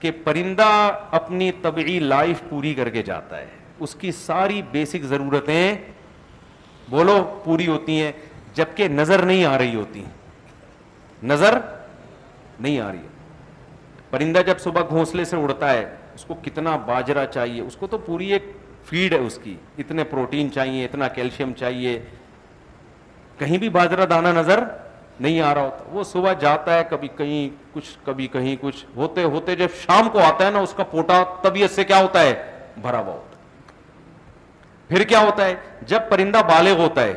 کہ پرندہ اپنی طبعی لائف پوری کر کے جاتا ہے اس کی ساری بیسک ضرورتیں بولو پوری ہوتی ہیں جبکہ نظر نہیں آ رہی ہوتی نظر نہیں آ رہی پرندہ جب صبح گھونسلے سے اڑتا ہے اس کو کتنا باجرہ چاہیے اس کو تو پوری ایک فیڈ ہے اس کی اتنے پروٹین چاہیے اتنا کیلشیم چاہیے کہیں بھی باجرہ دانہ نظر نہیں آ رہا ہوتا وہ صبح جاتا ہے کبھی کہیں کچھ کبھی کہیں کچھ ہوتے ہوتے جب شام کو آتا ہے نا اس کا پوٹا طبیعت سے کیا ہوتا ہے بھرا ہوا ہوتا ہے پھر کیا ہوتا ہے جب پرندہ بالغ ہوتا ہے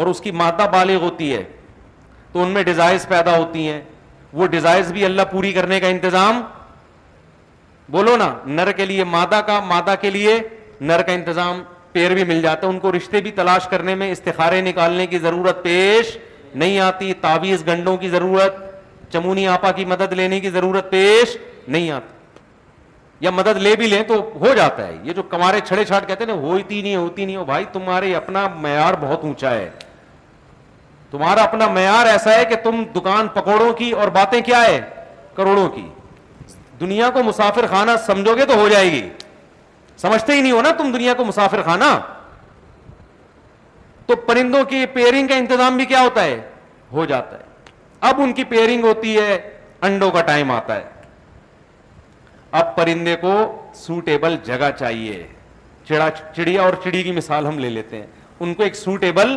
اور اس کی مادہ بالغ ہوتی ہے تو ان میں ڈیزائرز پیدا ہوتی ہیں وہ ڈیزائر بھی اللہ پوری کرنے کا انتظام بولو نا نر کے لیے مادہ کا مادہ کے لیے نر کا انتظام پیر بھی مل جاتا ہے ان کو رشتے بھی تلاش کرنے میں استخارے نکالنے کی ضرورت پیش نہیں آتی تعویز گنڈوں کی ضرورت چمونی آپا کی مدد لینے کی ضرورت پیش نہیں آتی یا مدد لے بھی لیں تو ہو جاتا ہے یہ جو کمارے چھڑے چھاٹ کہتے ہیں ہوتی نہیں ہوتی نہیں ہو بھائی تمہارے اپنا معیار بہت اونچا ہے تمہارا اپنا معیار ایسا ہے کہ تم دکان پکوڑوں کی اور باتیں کیا ہے کروڑوں کی دنیا کو مسافر خانہ سمجھو گے تو ہو جائے گی سمجھتے ہی نہیں ہو نا تم دنیا کو مسافر خانہ تو پرندوں کی پیئرنگ کا انتظام بھی کیا ہوتا ہے ہو جاتا ہے اب ان کی پیئرنگ ہوتی ہے انڈوں کا ٹائم آتا ہے اب پرندے کو سوٹیبل جگہ چاہیے چڑیا اور چڑی کی مثال ہم لے لیتے ہیں ان کو ایک سوٹیبل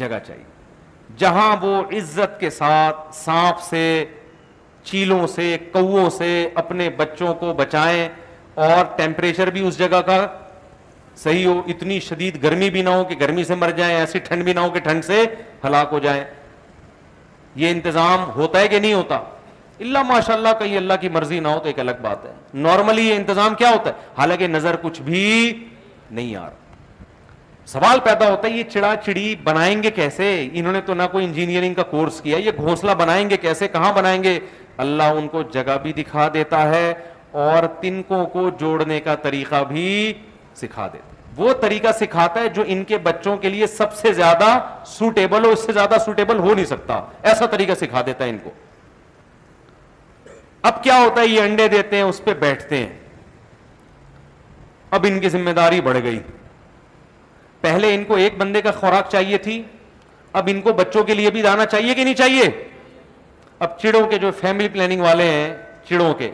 جگہ چاہیے جہاں وہ عزت کے ساتھ سانپ سے چیلوں سے سے اپنے بچوں کو بچائیں اور ٹیمپریچر بھی اس جگہ کا صحیح ہو اتنی شدید گرمی بھی نہ ہو کہ گرمی سے مر جائیں ایسی ٹھنڈ بھی نہ ہو کہ ٹھنڈ سے ہلاک ہو جائیں یہ انتظام ہوتا ہوتا ہے کہ نہیں اللہ اللہ اللہ ماشاء کہیں کی مرضی نہ ہو تو ایک الگ بات ہے نارملی یہ انتظام کیا ہوتا ہے حالانکہ نظر کچھ بھی نہیں آ رہا سوال پیدا ہوتا ہے یہ چڑا چڑی بنائیں گے کیسے انہوں نے تو نہ کوئی انجینئرنگ کا کورس کیا یہ گھونسلہ بنائیں گے کیسے کہاں بنائیں گے اللہ ان کو جگہ بھی دکھا دیتا ہے اور تنکوں کو جوڑنے کا طریقہ بھی سکھا دیتا وہ طریقہ سکھاتا ہے جو ان کے بچوں کے لیے سب سے زیادہ سوٹیبل ہو اس سے زیادہ سوٹیبل ہو نہیں سکتا ایسا طریقہ سکھا دیتا ہے ان کو اب کیا ہوتا ہے یہ انڈے دیتے ہیں اس پہ بیٹھتے ہیں اب ان کی ذمہ داری بڑھ گئی پہلے ان کو ایک بندے کا خوراک چاہیے تھی اب ان کو بچوں کے لیے بھی دانا چاہیے کہ نہیں چاہیے اب چڑوں کے جو فیملی پلاننگ والے ہیں چڑوں کے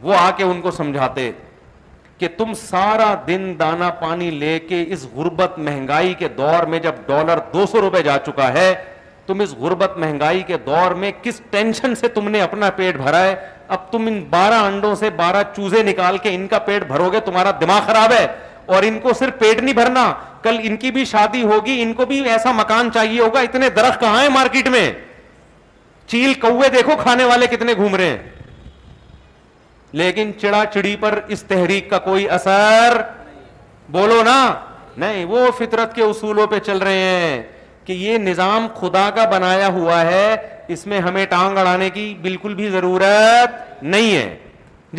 وہ آ کے ان کو سمجھاتے کہ تم سارا دن دانا پانی لے کے اس غربت مہنگائی کے دور میں جب ڈالر دو سو روپے جا چکا ہے تم اس غربت مہنگائی کے دور میں کس ٹینشن سے تم نے اپنا پیٹ بھرا ہے اب تم ان بارہ انڈوں سے بارہ چوزے نکال کے ان کا پیٹ بھرو گے تمہارا دماغ خراب ہے اور ان کو صرف پیٹ نہیں بھرنا کل ان کی بھی شادی ہوگی ان کو بھی ایسا مکان چاہیے ہوگا اتنے درخت کہاں ہیں مارکیٹ میں چیل کوے دیکھو کھانے والے کتنے گھوم رہے ہیں لیکن چڑا چڑی پر اس تحریک کا کوئی اثر بولو نا نہیں وہ فطرت کے اصولوں پہ چل رہے ہیں کہ یہ نظام خدا کا بنایا ہوا ہے اس میں ہمیں ٹانگ اڑانے کی بالکل بھی ضرورت نہیں ہے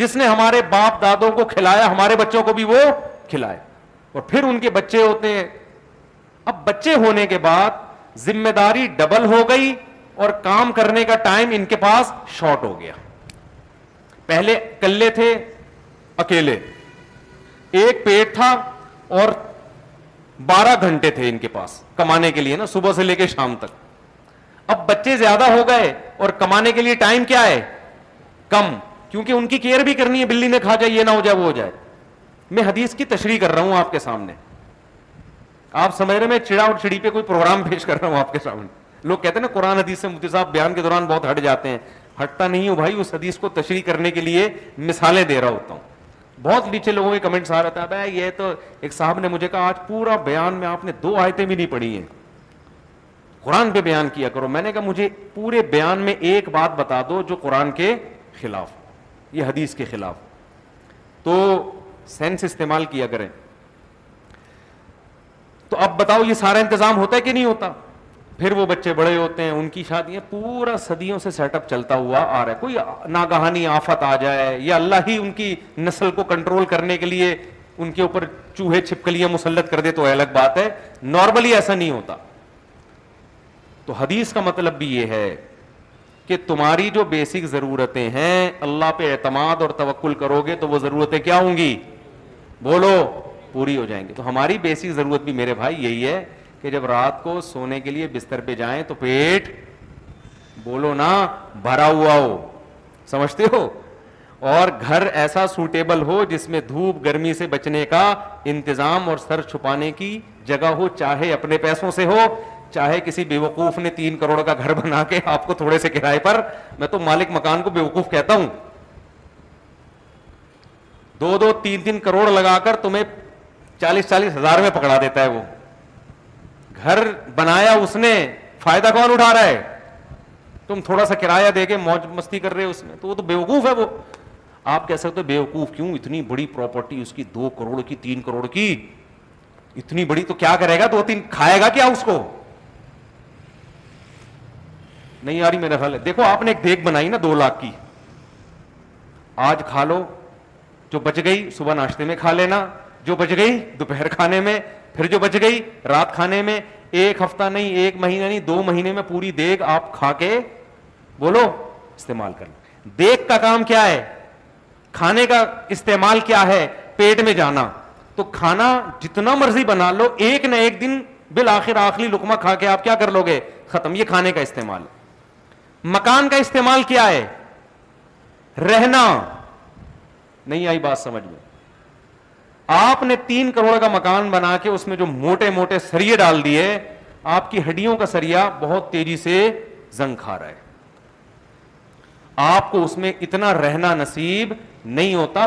جس نے ہمارے باپ دادوں کو کھلایا ہمارے بچوں کو بھی وہ کھلائے اور پھر ان کے بچے ہوتے ہیں اب بچے ہونے کے بعد ذمہ داری ڈبل ہو گئی اور کام کرنے کا ٹائم ان کے پاس شارٹ ہو گیا پہلے کلے تھے اکیلے ایک پیٹ تھا اور بارہ گھنٹے تھے ان کے پاس کمانے کے لیے نا صبح سے لے کے شام تک اب بچے زیادہ ہو گئے اور کمانے کے لیے ٹائم کیا ہے کم کیونکہ ان کی کیئر بھی کرنی ہے بلی نے کھا جائے یہ نہ ہو جائے وہ ہو جائے میں حدیث کی تشریح کر رہا ہوں آپ کے سامنے آپ سمجھ رہے میں چڑا اور چڑی پہ کوئی پروگرام پیش کر رہا ہوں آپ کے سامنے لوگ کہتے ہیں نا قرآن حدیث سے مفتی صاحب بیان کے دوران بہت ہٹ جاتے ہیں ہٹتا نہیں ہوں بھائی اس حدیث کو تشریح کرنے کے لیے مثالیں دے رہا ہوتا ہوں بہت نیچے لوگوں کے کمنٹس آ رہا تھا یہ تو ایک صاحب نے نے مجھے کہا آج پورا بیان میں آپ دو آیتیں بھی نہیں پڑھی ہیں قرآن پہ بیان کیا کرو میں نے کہا مجھے پورے بیان میں ایک بات بتا دو جو قرآن کے خلاف یہ حدیث کے خلاف تو سینس استعمال کیا کریں تو اب بتاؤ یہ سارا انتظام ہوتا ہے کہ نہیں ہوتا پھر وہ بچے بڑے ہوتے ہیں ان کی شادیاں پورا صدیوں سے سیٹ اپ چلتا ہوا آ رہا ہے کوئی ناگہانی آفت آ جائے یا اللہ ہی ان کی نسل کو کنٹرول کرنے کے لیے ان کے اوپر چوہے چھپکلیاں مسلط کر دے تو الگ بات ہے نارملی ایسا نہیں ہوتا تو حدیث کا مطلب بھی یہ ہے کہ تمہاری جو بیسک ضرورتیں ہیں اللہ پہ اعتماد اور توکل کرو گے تو وہ ضرورتیں کیا ہوں گی بولو پوری ہو جائیں گے تو ہماری بیسک ضرورت بھی میرے بھائی یہی ہے کہ جب رات کو سونے کے لیے بستر پہ جائیں تو پیٹ بولو نا بھرا ہوا ہو سمجھتے ہو اور گھر ایسا سوٹیبل ہو جس میں دھوپ گرمی سے بچنے کا انتظام اور سر چھپانے کی جگہ ہو چاہے اپنے پیسوں سے ہو چاہے کسی بیوقوف نے تین کروڑ کا گھر بنا کے آپ کو تھوڑے سے کرائے پر میں تو مالک مکان کو بے کہتا ہوں دو دو تین تین کروڑ لگا کر تمہیں چالیس چالیس ہزار میں پکڑا دیتا ہے وہ گھر بنایا اس نے فائدہ کون اٹھا رہا ہے تم تھوڑا سا کرایہ دے کے موج مستی کر رہے ہو اس میں تو وہ تو بیوقوف ہے وہ آپ کہہ سکتے بے وقوف کیوں اتنی بڑی پراپرٹی اس کی دو کروڑ کی تین کروڑ کی اتنی بڑی تو کیا کرے گا دو تین کھائے گا کیا اس کو نہیں یاری میرا خیال ہے دیکھو آپ نے ایک دیکھ بنائی نا دو لاکھ کی آج کھا لو جو بچ گئی صبح ناشتے میں کھا لینا جو بچ گئی دوپہر کھانے میں پھر جو بچ گئی رات کھانے میں ایک ہفتہ نہیں ایک مہینہ نہیں دو مہینے میں پوری دیکھ آپ کھا کے بولو استعمال کر لیں دیگ کا کام کیا ہے کھانے کا استعمال کیا ہے پیٹ میں جانا تو کھانا جتنا مرضی بنا لو ایک نہ ایک دن بالآخر آخری لکما کھا کے آپ کیا کر لو گے ختم یہ کھانے کا استعمال مکان کا استعمال کیا ہے رہنا نہیں آئی بات سمجھ میں آپ نے تین کروڑ کا مکان بنا کے اس میں جو موٹے موٹے سریے ڈال دیے آپ کی ہڈیوں کا سریا بہت تیزی سے زنگ کھا رہا ہے آپ کو اس میں اتنا رہنا نصیب نہیں ہوتا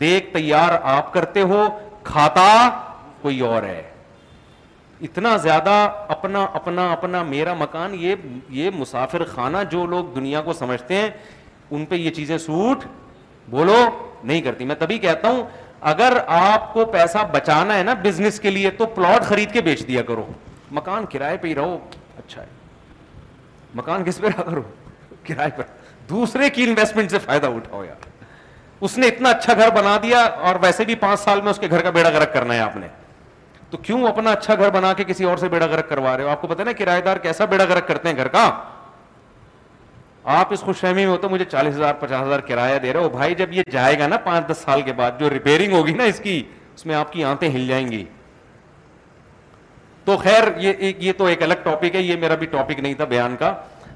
دیکھ تیار آپ کرتے ہو کھاتا کوئی اور ہے اتنا زیادہ اپنا اپنا اپنا میرا مکان یہ یہ مسافر خانہ جو لوگ دنیا کو سمجھتے ہیں ان پہ یہ چیزیں سوٹ بولو نہیں کرتی میں تبھی کہتا ہوں اگر آپ کو پیسہ بچانا ہے نا بزنس کے لیے تو پلاٹ خرید کے بیچ دیا کرو مکان کرائے پہ ہی رہو اچھا ہے مکان کس پہ رہا کرو کرائے پہ دوسرے کی انویسٹمنٹ سے فائدہ اٹھاؤ یار اس نے اتنا اچھا گھر بنا دیا اور ویسے بھی پانچ سال میں اس کے گھر کا بیڑا گرک کرنا ہے آپ نے تو کیوں اپنا اچھا گھر بنا کے کسی اور سے بیڑا گرک کروا رہے ہو آپ کو پتا نا کرایہ دار کیسا بیڑا گرک کرتے ہیں گھر کا آپ اس خوش میں ہو تو مجھے چالیس ہزار پچاس ہزار کرایہ دے رہے ہو بھائی جب یہ جائے گا نا پانچ دس سال کے بعد جو ریپیئرنگ ہوگی نا اس کی اس میں آپ کی آنتیں ہل جائیں گی تو خیر یہ یہ یہ تو ایک الگ ٹاپک ہے میرا بھی ٹاپک نہیں تھا بیان کا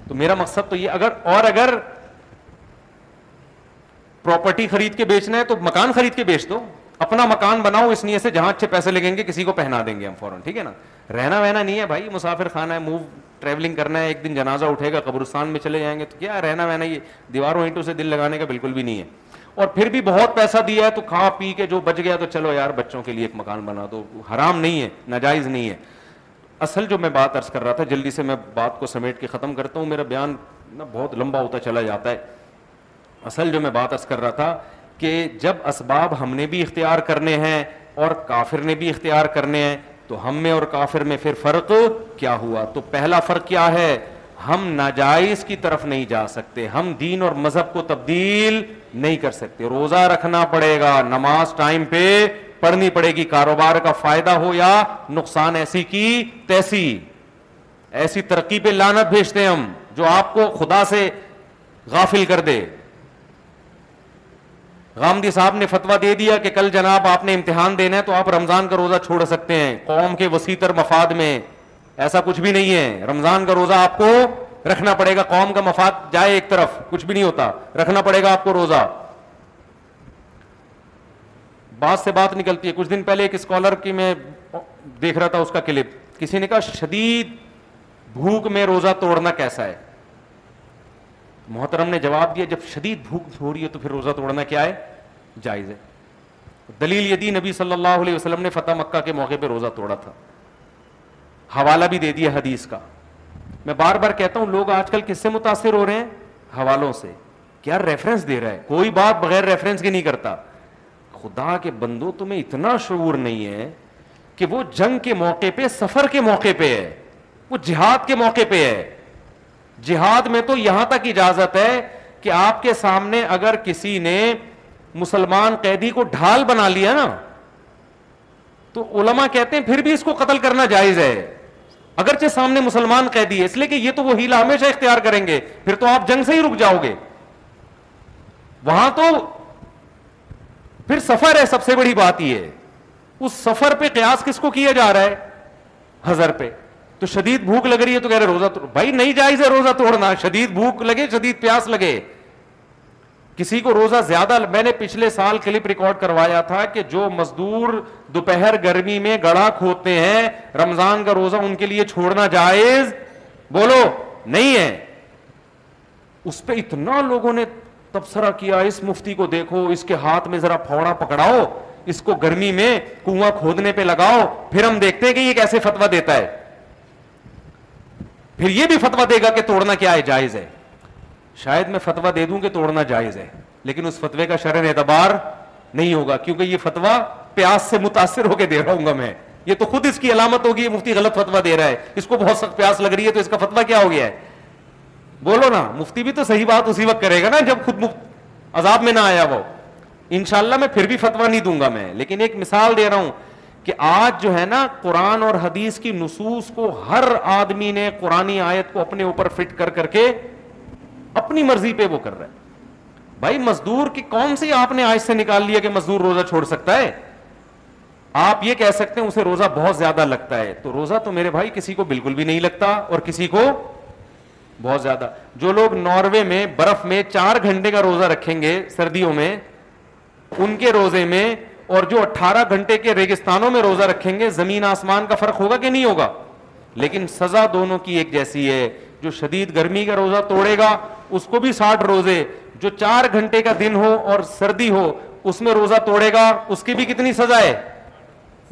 تو میرا مقصد تو یہ اگر اور اگر پراپرٹی خرید کے بیچنا ہے تو مکان خرید کے بیچ دو اپنا مکان بناؤ اس نیے سے جہاں اچھے پیسے لگیں گے کسی کو پہنا دیں گے ہم فوراً ٹھیک ہے نا رہنا وہنا نہیں ہے بھائی مسافر خانہ ہے موو ٹریولنگ کرنا ہے ایک دن جنازہ اٹھے گا قبرستان میں چلے جائیں گے تو کیا رہنا وہنا یہ دیواروں اینٹوں سے دل لگانے کا بالکل بھی نہیں ہے اور پھر بھی بہت پیسہ دیا ہے تو کھا پی کے جو بچ گیا تو چلو یار بچوں کے لیے ایک مکان بنا دو حرام نہیں ہے ناجائز نہیں ہے اصل جو میں بات عرض کر رہا تھا جلدی سے میں بات کو سمیٹ کے ختم کرتا ہوں میرا بیان نا بہت لمبا ہوتا چلا جاتا ہے اصل جو میں بات عرض کر رہا تھا کہ جب اسباب ہم نے بھی اختیار کرنے ہیں اور کافر نے بھی اختیار کرنے ہیں تو ہم میں اور کافر میں پھر فرق کیا ہوا تو پہلا فرق کیا ہے ہم ناجائز کی طرف نہیں جا سکتے ہم دین اور مذہب کو تبدیل نہیں کر سکتے روزہ رکھنا پڑے گا نماز ٹائم پہ پڑھنی پڑے گی کاروبار کا فائدہ ہو یا نقصان ایسی کی تیسی ایسی ترقی پہ لانت بھیجتے ہم جو آپ کو خدا سے غافل کر دے غامدی صاحب نے فتویٰ دے دیا کہ کل جناب آپ نے امتحان دینا ہے تو آپ رمضان کا روزہ چھوڑ سکتے ہیں قوم کے وسیع تر مفاد میں ایسا کچھ بھی نہیں ہے رمضان کا روزہ آپ کو رکھنا پڑے گا قوم کا مفاد جائے ایک طرف کچھ بھی نہیں ہوتا رکھنا پڑے گا آپ کو روزہ بات سے بات نکلتی ہے کچھ دن پہلے ایک اسکالر کی میں دیکھ رہا تھا اس کا کلپ کسی نے کہا شدید بھوک میں روزہ توڑنا کیسا ہے محترم نے جواب دیا جب شدید بھوک ہو رہی ہے تو پھر روزہ توڑنا کیا ہے جائز ہے دلیل نبی صلی اللہ علیہ وسلم نے فتح مکہ کے موقع پہ روزہ توڑا تھا حوالہ بھی دے دیا حدیث کا میں بار بار کہتا ہوں لوگ آج کل کس سے متاثر ہو رہے ہیں حوالوں سے کیا ریفرنس دے رہا ہے کوئی بات بغیر ریفرنس کے نہیں کرتا خدا کے بندو تمہیں اتنا شعور نہیں ہے کہ وہ جنگ کے موقع پہ سفر کے موقع پہ ہے وہ جہاد کے موقع پہ ہے جہاد میں تو یہاں تک اجازت ہے کہ آپ کے سامنے اگر کسی نے مسلمان قیدی کو ڈھال بنا لیا نا تو علما کہتے ہیں پھر بھی اس کو قتل کرنا جائز ہے اگرچہ سامنے مسلمان قیدی ہے اس لیے کہ یہ تو وہ ہیلا ہمیشہ اختیار کریں گے پھر تو آپ جنگ سے ہی رک جاؤ گے وہاں تو پھر سفر ہے سب سے بڑی بات یہ اس سفر پہ قیاس کس کو کیا جا رہا ہے ہزر پہ تو شدید بھوک لگ رہی ہے تو کہہ رہے روزہ توڑ بھائی نہیں جائز ہے روزہ توڑنا شدید بھوک لگے شدید پیاس لگے کسی کو روزہ زیادہ میں نے پچھلے سال کلپ ریکارڈ کروایا تھا کہ جو مزدور دوپہر گرمی میں گڑا کھوتے ہیں رمضان کا روزہ ان کے لیے چھوڑنا جائز بولو نہیں ہے اس پہ اتنا لوگوں نے تبصرہ کیا اس مفتی کو دیکھو اس کے ہاتھ میں ذرا پھوڑا پکڑاؤ اس کو گرمی میں کنواں کھودنے پہ لگاؤ پھر ہم دیکھتے ہیں کہ یہ کیسے فتوا دیتا ہے پھر یہ بھی فتوا دے گا کہ توڑنا کیا ہے جائز ہے شاید میں فتوا دے دوں کہ توڑنا جائز ہے لیکن اس فتوے کا شرح اعتبار نہیں ہوگا کیونکہ یہ فتوا پیاس سے متاثر ہو کے دے رہا ہوں گا میں یہ تو خود اس کی علامت ہوگی مفتی غلط فتوا دے رہا ہے اس کو بہت سخت پیاس لگ رہی ہے تو اس کا فتوا کیا ہو گیا ہے بولو نا مفتی بھی تو صحیح بات اسی وقت کرے گا نا جب خود مفت... عذاب میں نہ آیا وہ انشاءاللہ میں پھر بھی فتوا نہیں دوں گا میں لیکن ایک مثال دے رہا ہوں کہ آج جو ہے نا قرآن اور حدیث کی نصوص کو ہر آدمی نے قرآن آیت کو اپنے اوپر فٹ کر کر کے اپنی مرضی پہ وہ کر رہا ہے بھائی مزدور کی کون سی آپ نے آج سے نکال لیا کہ مزدور روزہ چھوڑ سکتا ہے آپ یہ کہہ سکتے ہیں اسے روزہ بہت زیادہ لگتا ہے تو روزہ تو میرے بھائی کسی کو بالکل بھی نہیں لگتا اور کسی کو بہت زیادہ جو لوگ ناروے میں برف میں چار گھنٹے کا روزہ رکھیں گے سردیوں میں ان کے روزے میں اور جو اٹھارہ گھنٹے کے ریگستانوں میں روزہ رکھیں گے زمین آسمان کا فرق ہوگا کہ نہیں ہوگا لیکن سزا دونوں کی ایک جیسی ہے جو شدید گرمی کا روزہ توڑے گا اس کو بھی ساٹھ روزے جو چار گھنٹے کا دن ہو اور سردی ہو اس میں روزہ توڑے گا اس کی بھی کتنی سزا ہے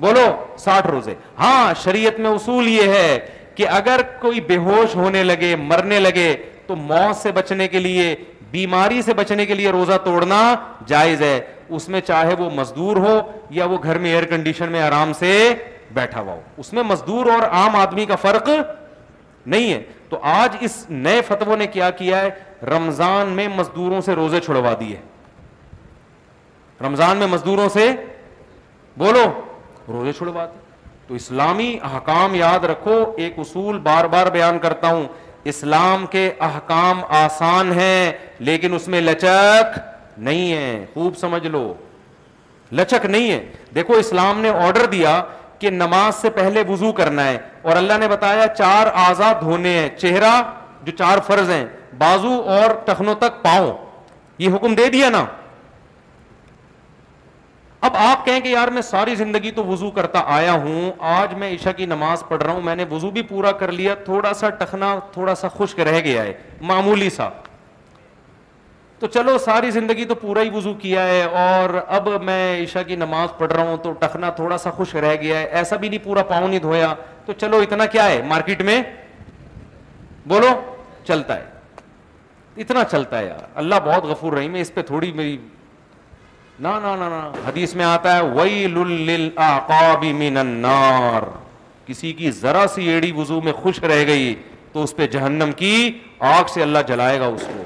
بولو ساٹھ روزے ہاں شریعت میں اصول یہ ہے کہ اگر کوئی بے ہوش ہونے لگے مرنے لگے تو موت سے بچنے کے لیے بیماری سے بچنے کے لیے روزہ توڑنا جائز ہے اس میں چاہے وہ مزدور ہو یا وہ گھر میں ایئر کنڈیشن میں آرام سے بیٹھا ہوا ہو اس میں مزدور اور عام آدمی کا فرق نہیں ہے تو آج اس نئے فتو نے کیا کیا ہے رمضان میں مزدوروں سے روزے چھڑوا دیے رمضان میں مزدوروں سے بولو روزے چھڑوا دیے تو اسلامی احکام یاد رکھو ایک اصول بار بار بیان کرتا ہوں اسلام کے احکام آسان ہیں لیکن اس میں لچک نہیں ہے خوب سمجھ لو لچک نہیں ہے دیکھو اسلام نے آرڈر دیا کہ نماز سے پہلے وزو کرنا ہے اور اللہ نے بتایا چار آزاد دھونے ہیں چہرہ جو چار فرض ہیں بازو اور ٹخنوں تک پاؤں یہ حکم دے دیا نا اب آپ کہیں کہ یار میں ساری زندگی تو وضو کرتا آیا ہوں آج میں عشاء کی نماز پڑھ رہا ہوں میں نے وضو بھی پورا کر لیا تھوڑا سا ٹخنا تھوڑا سا خشک رہ گیا ہے معمولی سا تو چلو ساری زندگی تو پورا ہی وضو کیا ہے اور اب میں عشاء کی نماز پڑھ رہا ہوں تو ٹخنا تھوڑا سا خوش رہ گیا ہے ایسا بھی نہیں پورا پاؤں نہیں دھویا تو چلو اتنا کیا ہے مارکیٹ میں بولو چلتا ہے اتنا چلتا ہے یار اللہ بہت غفور رہی میں اس پہ تھوڑی میری نا نا نا نا حدیث میں آتا ہے کسی کی ذرا سی ایڑی وزو میں خوش رہ گئی تو اس پہ جہنم کی آگ سے اللہ جلائے گا اس کو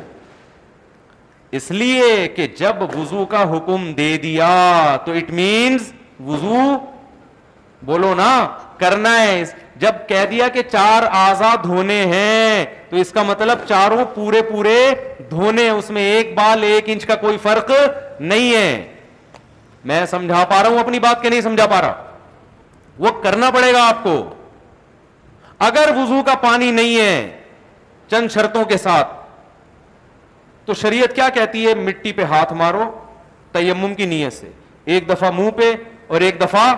اس لیے کہ جب وضو کا حکم دے دیا تو اٹ مینس وضو بولو نا کرنا ہے جب کہہ دیا کہ چار آزاد دھونے ہیں تو اس کا مطلب چاروں پورے پورے دھونے اس میں ایک بال ایک انچ کا کوئی فرق نہیں ہے میں سمجھا پا رہا ہوں اپنی بات کے نہیں سمجھا پا رہا وہ کرنا پڑے گا آپ کو اگر وضو کا پانی نہیں ہے چند شرطوں کے ساتھ تو شریعت کیا کہتی ہے مٹی پہ ہاتھ مارو تیمم کی نیت سے ایک دفعہ منہ پہ اور ایک دفعہ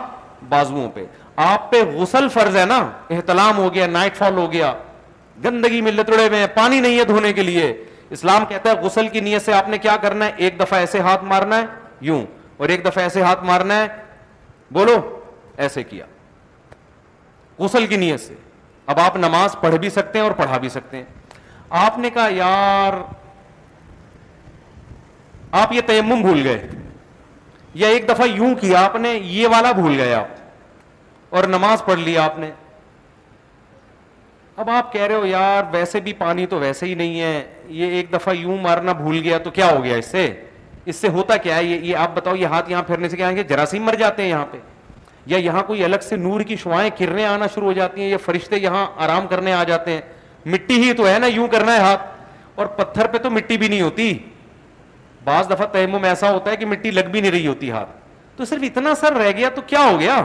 بازو پہ آپ پہ غسل فرض ہے نا احتلام ہو گیا نائٹ فال ہو گیا گندگی میں لتڑے ہوئے پانی نہیں ہے دھونے کے لیے اسلام کہتا ہے غسل کی نیت سے آپ نے کیا کرنا ہے ایک دفعہ ایسے ہاتھ مارنا ہے یوں اور ایک دفعہ ایسے ہاتھ مارنا ہے بولو ایسے کیا غسل کی نیت سے اب آپ نماز پڑھ بھی سکتے ہیں اور پڑھا بھی سکتے ہیں آپ نے کہا یار آپ یہ تیمم بھول گئے یا ایک دفعہ یوں کیا آپ نے یہ والا بھول گئے آپ اور نماز پڑھ لی آپ نے اب آپ کہہ رہے ہو یار ویسے بھی پانی تو ویسے ہی نہیں ہے یہ ایک دفعہ یوں مارنا بھول گیا تو کیا ہو گیا اس سے اس سے ہوتا کیا ہے یہ آپ بتاؤ یہ ہاتھ یہاں پھرنے سے کیا آئیں گے جراثیم مر جاتے ہیں یہاں پہ یا یہاں کوئی الگ سے نور کی شوائیں کرنے آنا شروع ہو جاتی ہیں یا فرشتے یہاں آرام کرنے آ جاتے ہیں مٹی ہی تو ہے نا یوں کرنا ہے ہاتھ اور پتھر پہ تو مٹی بھی نہیں ہوتی بعض دفعہ تیمم ایسا ہوتا ہے کہ مٹی لگ بھی نہیں رہی ہوتی ہاتھ تو صرف اتنا سر رہ گیا تو کیا ہو گیا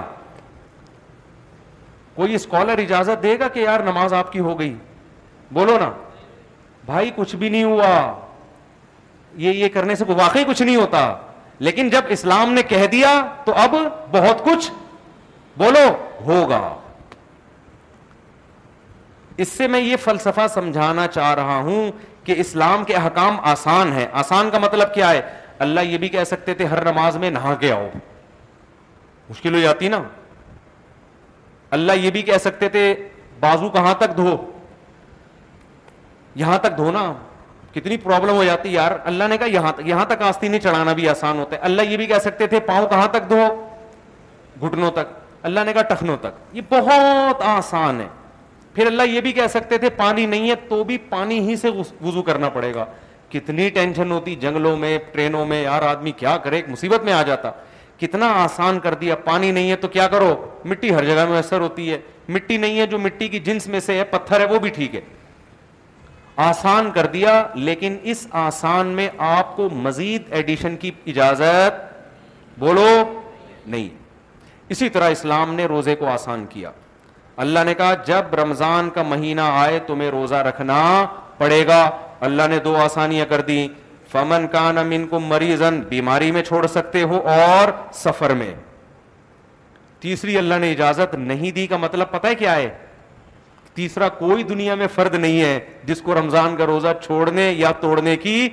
کوئی اسکالر اجازت دے گا کہ یار نماز آپ کی ہو گئی بولو نا بھائی کچھ بھی نہیں ہوا یہ یہ کرنے سے واقعی کچھ نہیں ہوتا لیکن جب اسلام نے کہہ دیا تو اب بہت کچھ بولو ہوگا اس سے میں یہ فلسفہ سمجھانا چاہ رہا ہوں کہ اسلام کے احکام آسان ہیں آسان کا مطلب کیا ہے اللہ یہ بھی کہہ سکتے تھے ہر نماز میں نہا کے آؤ مشکل ہو جاتی نا اللہ یہ بھی کہہ سکتے تھے بازو کہاں تک دھو یہاں تک دھونا کتنی پرابلم ہو جاتی یار اللہ نے کہا یہاں تک یہاں تک آستی نہیں چڑھانا بھی آسان ہوتا ہے اللہ یہ بھی کہہ سکتے تھے پاؤں کہاں تک دھو گھٹنوں تک اللہ نے کہا ٹخنوں تک یہ بہت آسان ہے پھر اللہ یہ بھی کہہ سکتے تھے پانی نہیں ہے تو بھی پانی ہی سے وضو کرنا پڑے گا کتنی ٹینشن ہوتی جنگلوں میں ٹرینوں میں یار آدمی کیا کرے ایک مصیبت میں آ جاتا کتنا آسان کر دیا پانی نہیں ہے تو کیا کرو مٹی ہر جگہ میں اثر ہوتی ہے مٹی نہیں ہے جو مٹی کی جنس میں سے ہے پتھر ہے وہ بھی ٹھیک ہے آسان کر دیا لیکن اس آسان میں آپ کو مزید ایڈیشن کی اجازت بولو نہیں اسی طرح اسلام نے روزے کو آسان کیا اللہ نے کہا جب رمضان کا مہینہ آئے تمہیں روزہ رکھنا پڑے گا اللہ نے دو آسانیاں کر دی فمن کان ان کو مریض بیماری میں چھوڑ سکتے ہو اور سفر میں تیسری اللہ نے اجازت نہیں دی کا مطلب پتا ہے کیا ہے تیسرا کوئی دنیا میں فرد نہیں ہے جس کو رمضان کا روزہ چھوڑنے یا توڑنے کی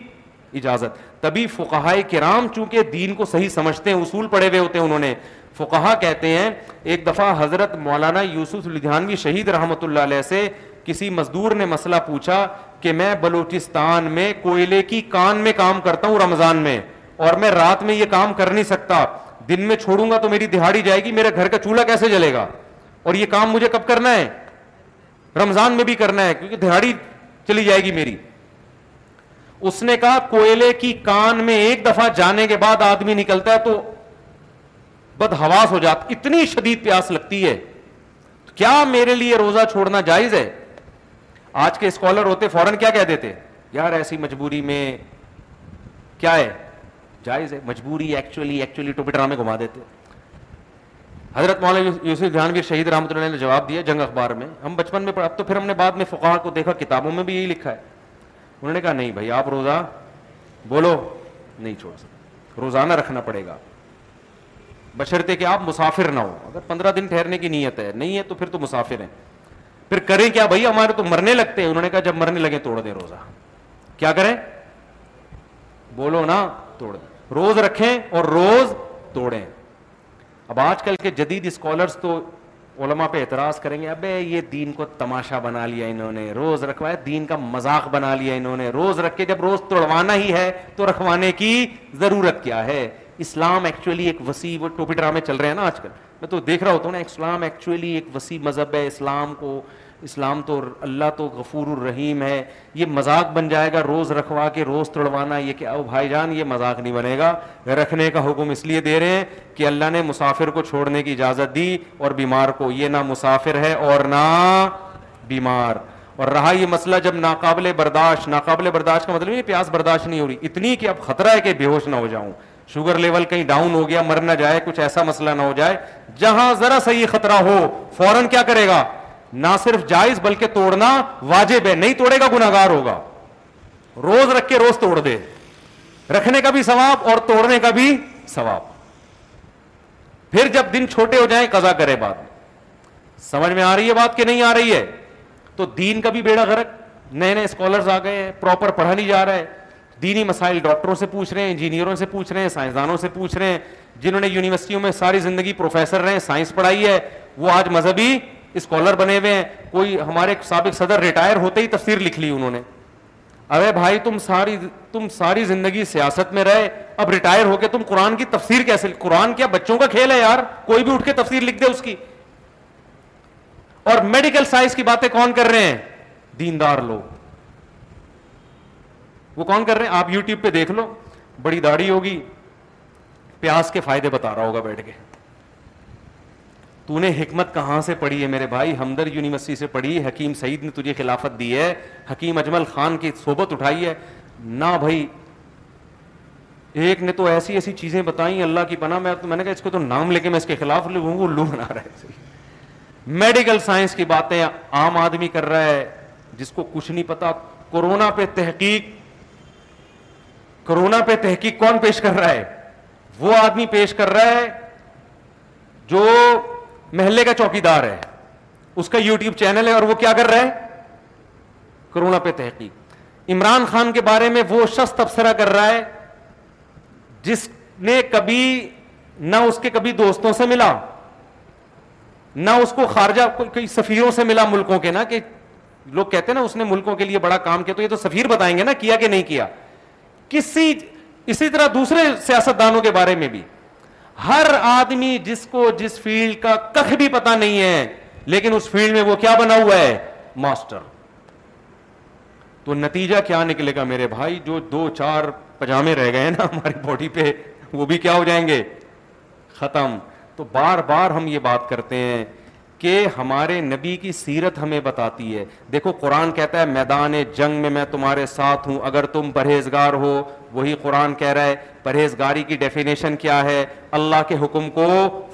اجازت تبھی فقہائے کرام چونکہ دین کو صحیح سمجھتے ہیں اصول پڑے ہوئے ہوتے ہیں انہوں نے فقہا کہتے ہیں ایک دفعہ حضرت مولانا یوسف لدھیانوی شہید رحمۃ اللہ علیہ سے کسی مزدور نے مسئلہ پوچھا کہ میں بلوچستان میں کوئلے کی کان میں کام کرتا ہوں رمضان میں اور میں رات میں یہ کام کر نہیں سکتا دن میں چھوڑوں گا تو میری دہاڑی جائے گی میرے گھر کا چولہا کیسے جلے گا اور یہ کام مجھے کب کرنا ہے رمضان میں بھی کرنا ہے کیونکہ دہاڑی چلی جائے گی میری اس نے کہا کوئلے کی کان میں ایک دفعہ جانے کے بعد آدمی نکلتا ہے تو بدہواس ہو جاتا اتنی شدید پیاس لگتی ہے کیا میرے لیے روزہ چھوڑنا جائز ہے آج کے اسکالر ہوتے فوراً کیا کہہ دیتے یار ایسی مجبوری میں کیا ہے ہے جائز مجبوری ایکچولی ایکچولی ٹوپی ڈرامے گھما دیتے حضرت مولانا یوسف جہانگیر شہید رحمۃ اللہ نے جواب دیا جنگ اخبار میں ہم بچپن میں اب تو پھر ہم نے بعد میں فقار کو دیکھا کتابوں میں بھی یہی لکھا ہے انہوں نے کہا نہیں بھائی آپ روزہ بولو نہیں چھوڑ سکتے روزانہ رکھنا پڑے گا بشرتے کہ آپ مسافر نہ ہو اگر پندرہ دن ٹھہرنے کی نیت ہے نہیں ہے تو پھر تو مسافر ہیں پھر کریں کیا بھائی ہمارے تو مرنے لگتے ہیں انہوں نے کہا جب مرنے لگے توڑ دیں روزہ کیا کریں بولو نا توڑ دیں روز رکھیں اور روز توڑیں اب آج کل کے جدید اسکالرس تو علما پہ اعتراض کریں گے اب یہ دین کو تماشا بنا لیا انہوں نے روز رکھوایا دین کا مذاق بنا لیا انہوں نے روز رکھ کے جب روز توڑوانا ہی ہے تو رکھوانے کی ضرورت کیا ہے اسلام ایکچولی ایک وسیع وہ ٹوپی ڈرامے چل رہے ہیں نا آج کل میں تو دیکھ رہا ہوتا ہوں نا اسلام ایکچولی ایک وسیع مذہب ہے اسلام کو اسلام تو اللہ تو غفور الرحیم ہے یہ مذاق بن جائے گا روز رکھوا کے روز تڑوانا یہ کہ او بھائی جان یہ مذاق نہیں بنے گا رکھنے کا حکم اس لیے دے رہے ہیں کہ اللہ نے مسافر کو چھوڑنے کی اجازت دی اور بیمار کو یہ نہ مسافر ہے اور نہ بیمار اور رہا یہ مسئلہ جب ناقابل برداشت ناقابل برداشت کا مطلب یہ پیاس برداشت نہیں ہو رہی اتنی کہ اب خطرہ ہے کہ بے ہوش نہ ہو جاؤں شوگر لیول کہیں ڈاؤن ہو گیا مر نہ جائے کچھ ایسا مسئلہ نہ ہو جائے جہاں ذرا سا یہ خطرہ ہو فوراً کیا کرے گا نہ صرف جائز بلکہ توڑنا واجب ہے نہیں توڑے گا گناگار ہوگا روز رکھ کے روز توڑ دے رکھنے کا بھی ثواب اور توڑنے کا بھی ثواب پھر جب دن چھوٹے ہو جائیں قزا کرے بعد سمجھ میں آ رہی ہے بات کہ نہیں آ رہی ہے تو دین کا بھی بیڑا گرک نئے نئے اسکالرس آ گئے ہیں پراپر پڑھا نہیں جا رہا ہے دینی مسائل ڈاکٹروں سے پوچھ رہے ہیں انجینئروں سے پوچھ رہے ہیں سائنسدانوں سے پوچھ رہے ہیں جنہوں نے یونیورسٹیوں میں ساری زندگی پروفیسر رہے ہیں سائنس پڑھائی ہے وہ آج مذہبی اسکالر بنے ہوئے ہیں کوئی ہمارے سابق صدر ریٹائر ہوتے ہی تفسیر لکھ لی انہوں نے ارے بھائی تم ساری تم ساری زندگی سیاست میں رہے اب ریٹائر ہو کے تم قرآن کی تفسیر کیسے قرآن کیا بچوں کا کھیل ہے یار کوئی بھی اٹھ کے تفسیر لکھ دے اس کی اور میڈیکل سائنس کی باتیں کون کر رہے ہیں دیندار لوگ وہ کون کر رہے ہیں آپ یو ٹیوب پہ دیکھ لو بڑی داڑھی ہوگی پیاس کے فائدے بتا رہا ہوگا بیٹھ کے تو نے حکمت کہاں سے پڑھی ہے میرے بھائی ہمدر یونیورسٹی سے پڑھی حکیم سعید نے تجھے خلافت دی ہے حکیم اجمل خان کی صحبت اٹھائی ہے نہ بھائی ایک نے تو ایسی ایسی چیزیں بتائیں اللہ کی پناہ میں میں نے کہا اس کو تو نام لے کے میں اس کے خلاف لوں وہ لو بنا رہا ہے میڈیکل سائنس کی باتیں عام آدمی کر رہا ہے جس کو کچھ نہیں پتا کورونا پہ تحقیق کرونا پہ تحقیق کون پیش کر رہا ہے وہ آدمی پیش کر رہا ہے جو محلے کا چوکی دار ہے اس کا یوٹیوب چینل ہے اور وہ کیا کر رہا ہے کرونا پہ تحقیق عمران خان کے بارے میں وہ شخص تبصرہ کر رہا ہے جس نے کبھی نہ اس کے کبھی دوستوں سے ملا نہ اس کو خارجہ سفیروں سے ملا ملکوں کے نا کہ لوگ کہتے ہیں نا اس نے ملکوں کے لیے بڑا کام کیا تو یہ تو سفیر بتائیں گے نا کیا کہ نہیں کیا کسی اسی طرح دوسرے سیاست دانوں کے بارے میں بھی ہر آدمی جس کو جس فیلڈ کا کخ بھی پتا نہیں ہے لیکن اس فیلڈ میں وہ کیا بنا ہوا ہے ماسٹر تو نتیجہ کیا نکلے گا میرے بھائی جو دو چار پجامے رہ گئے نا ہماری باڈی پہ وہ بھی کیا ہو جائیں گے ختم تو بار بار ہم یہ بات کرتے ہیں کہ ہمارے نبی کی سیرت ہمیں بتاتی ہے دیکھو قرآن کہتا ہے میدان جنگ میں میں تمہارے ساتھ ہوں اگر تم پرہیزگار ہو وہی قرآن کہہ رہا ہے پرہیزگاری کی ڈیفینیشن کیا ہے اللہ کے حکم کو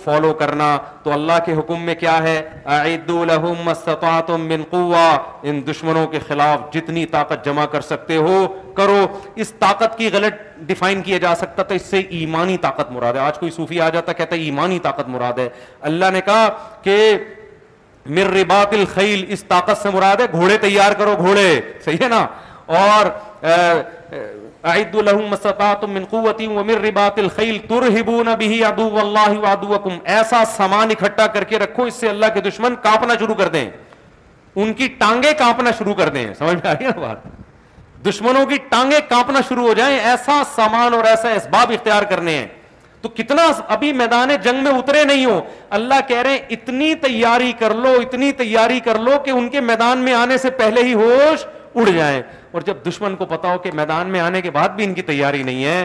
فالو کرنا تو اللہ کے حکم میں کیا ہے من ان دشمنوں کے خلاف جتنی طاقت جمع کر سکتے ہو کرو اس طاقت کی غلط ڈیفائن کیا جا سکتا تو اس سے ایمانی طاقت مراد ہے آج کوئی صوفی آ جاتا کہتا ہے ایمانی طاقت مراد ہے اللہ نے کہا کہ مر رباط الخیل اس طاقت سے مراد ہے گھوڑے تیار کرو گھوڑے صحیح ہے نا اور اعدوا لهم مسطات من قوتی ومن رباط الخیل ترہبون بہی عدو واللہ وعدوکم ایسا سامان اکھٹا کر کے رکھو اس سے اللہ کے دشمن کاپنا شروع کر دیں ان کی ٹانگیں کاپنا شروع کر دیں سمجھ میں آئی ہے بات دشمنوں کی ٹانگیں کاپنا شروع ہو جائیں ایسا سامان اور ایسا اسباب اختیار کرنے ہیں تو کتنا ابھی میدان جنگ میں اترے نہیں ہو اللہ کہہ رہے ہیں اتنی تیاری کر لو اتنی تیاری کر لو کہ ان کے میدان میں آنے سے پہلے ہی ہوش اڑ جائیں اور جب دشمن کو پتا ہو کہ میدان میں آنے کے بعد بھی ان کی تیاری نہیں ہے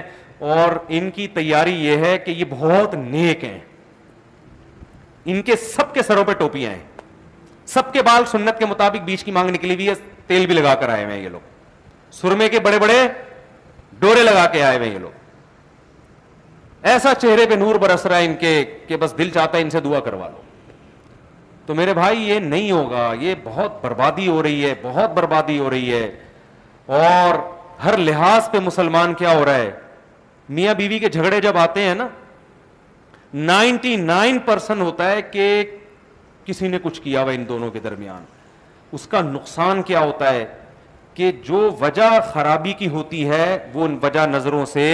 اور ان کی تیاری یہ ہے کہ یہ بہت نیک ہیں ان کے سب کے سروں پہ ٹوپیاں ہیں سب کے بال سنت کے مطابق بیچ کی مانگ نکلی ہوئی ہے تیل بھی لگا کر آئے ہوئے ہیں یہ لوگ سرمے کے بڑے بڑے ڈورے لگا کے آئے ہوئے ہیں یہ لوگ ایسا چہرے پہ نور برس رہا ہے ان کے کہ بس دل چاہتا ہے ان سے دعا کروا لو تو میرے بھائی یہ نہیں ہوگا یہ بہت بربادی ہو رہی ہے بہت بربادی ہو رہی ہے اور ہر لحاظ پہ مسلمان کیا ہو رہا ہے میاں بیوی کے جھگڑے جب آتے ہیں نا نائنٹی نائن پرسن ہوتا ہے کہ کسی نے کچھ کیا ہوا ان دونوں کے درمیان اس کا نقصان کیا ہوتا ہے کہ جو وجہ خرابی کی ہوتی ہے وہ وجہ نظروں سے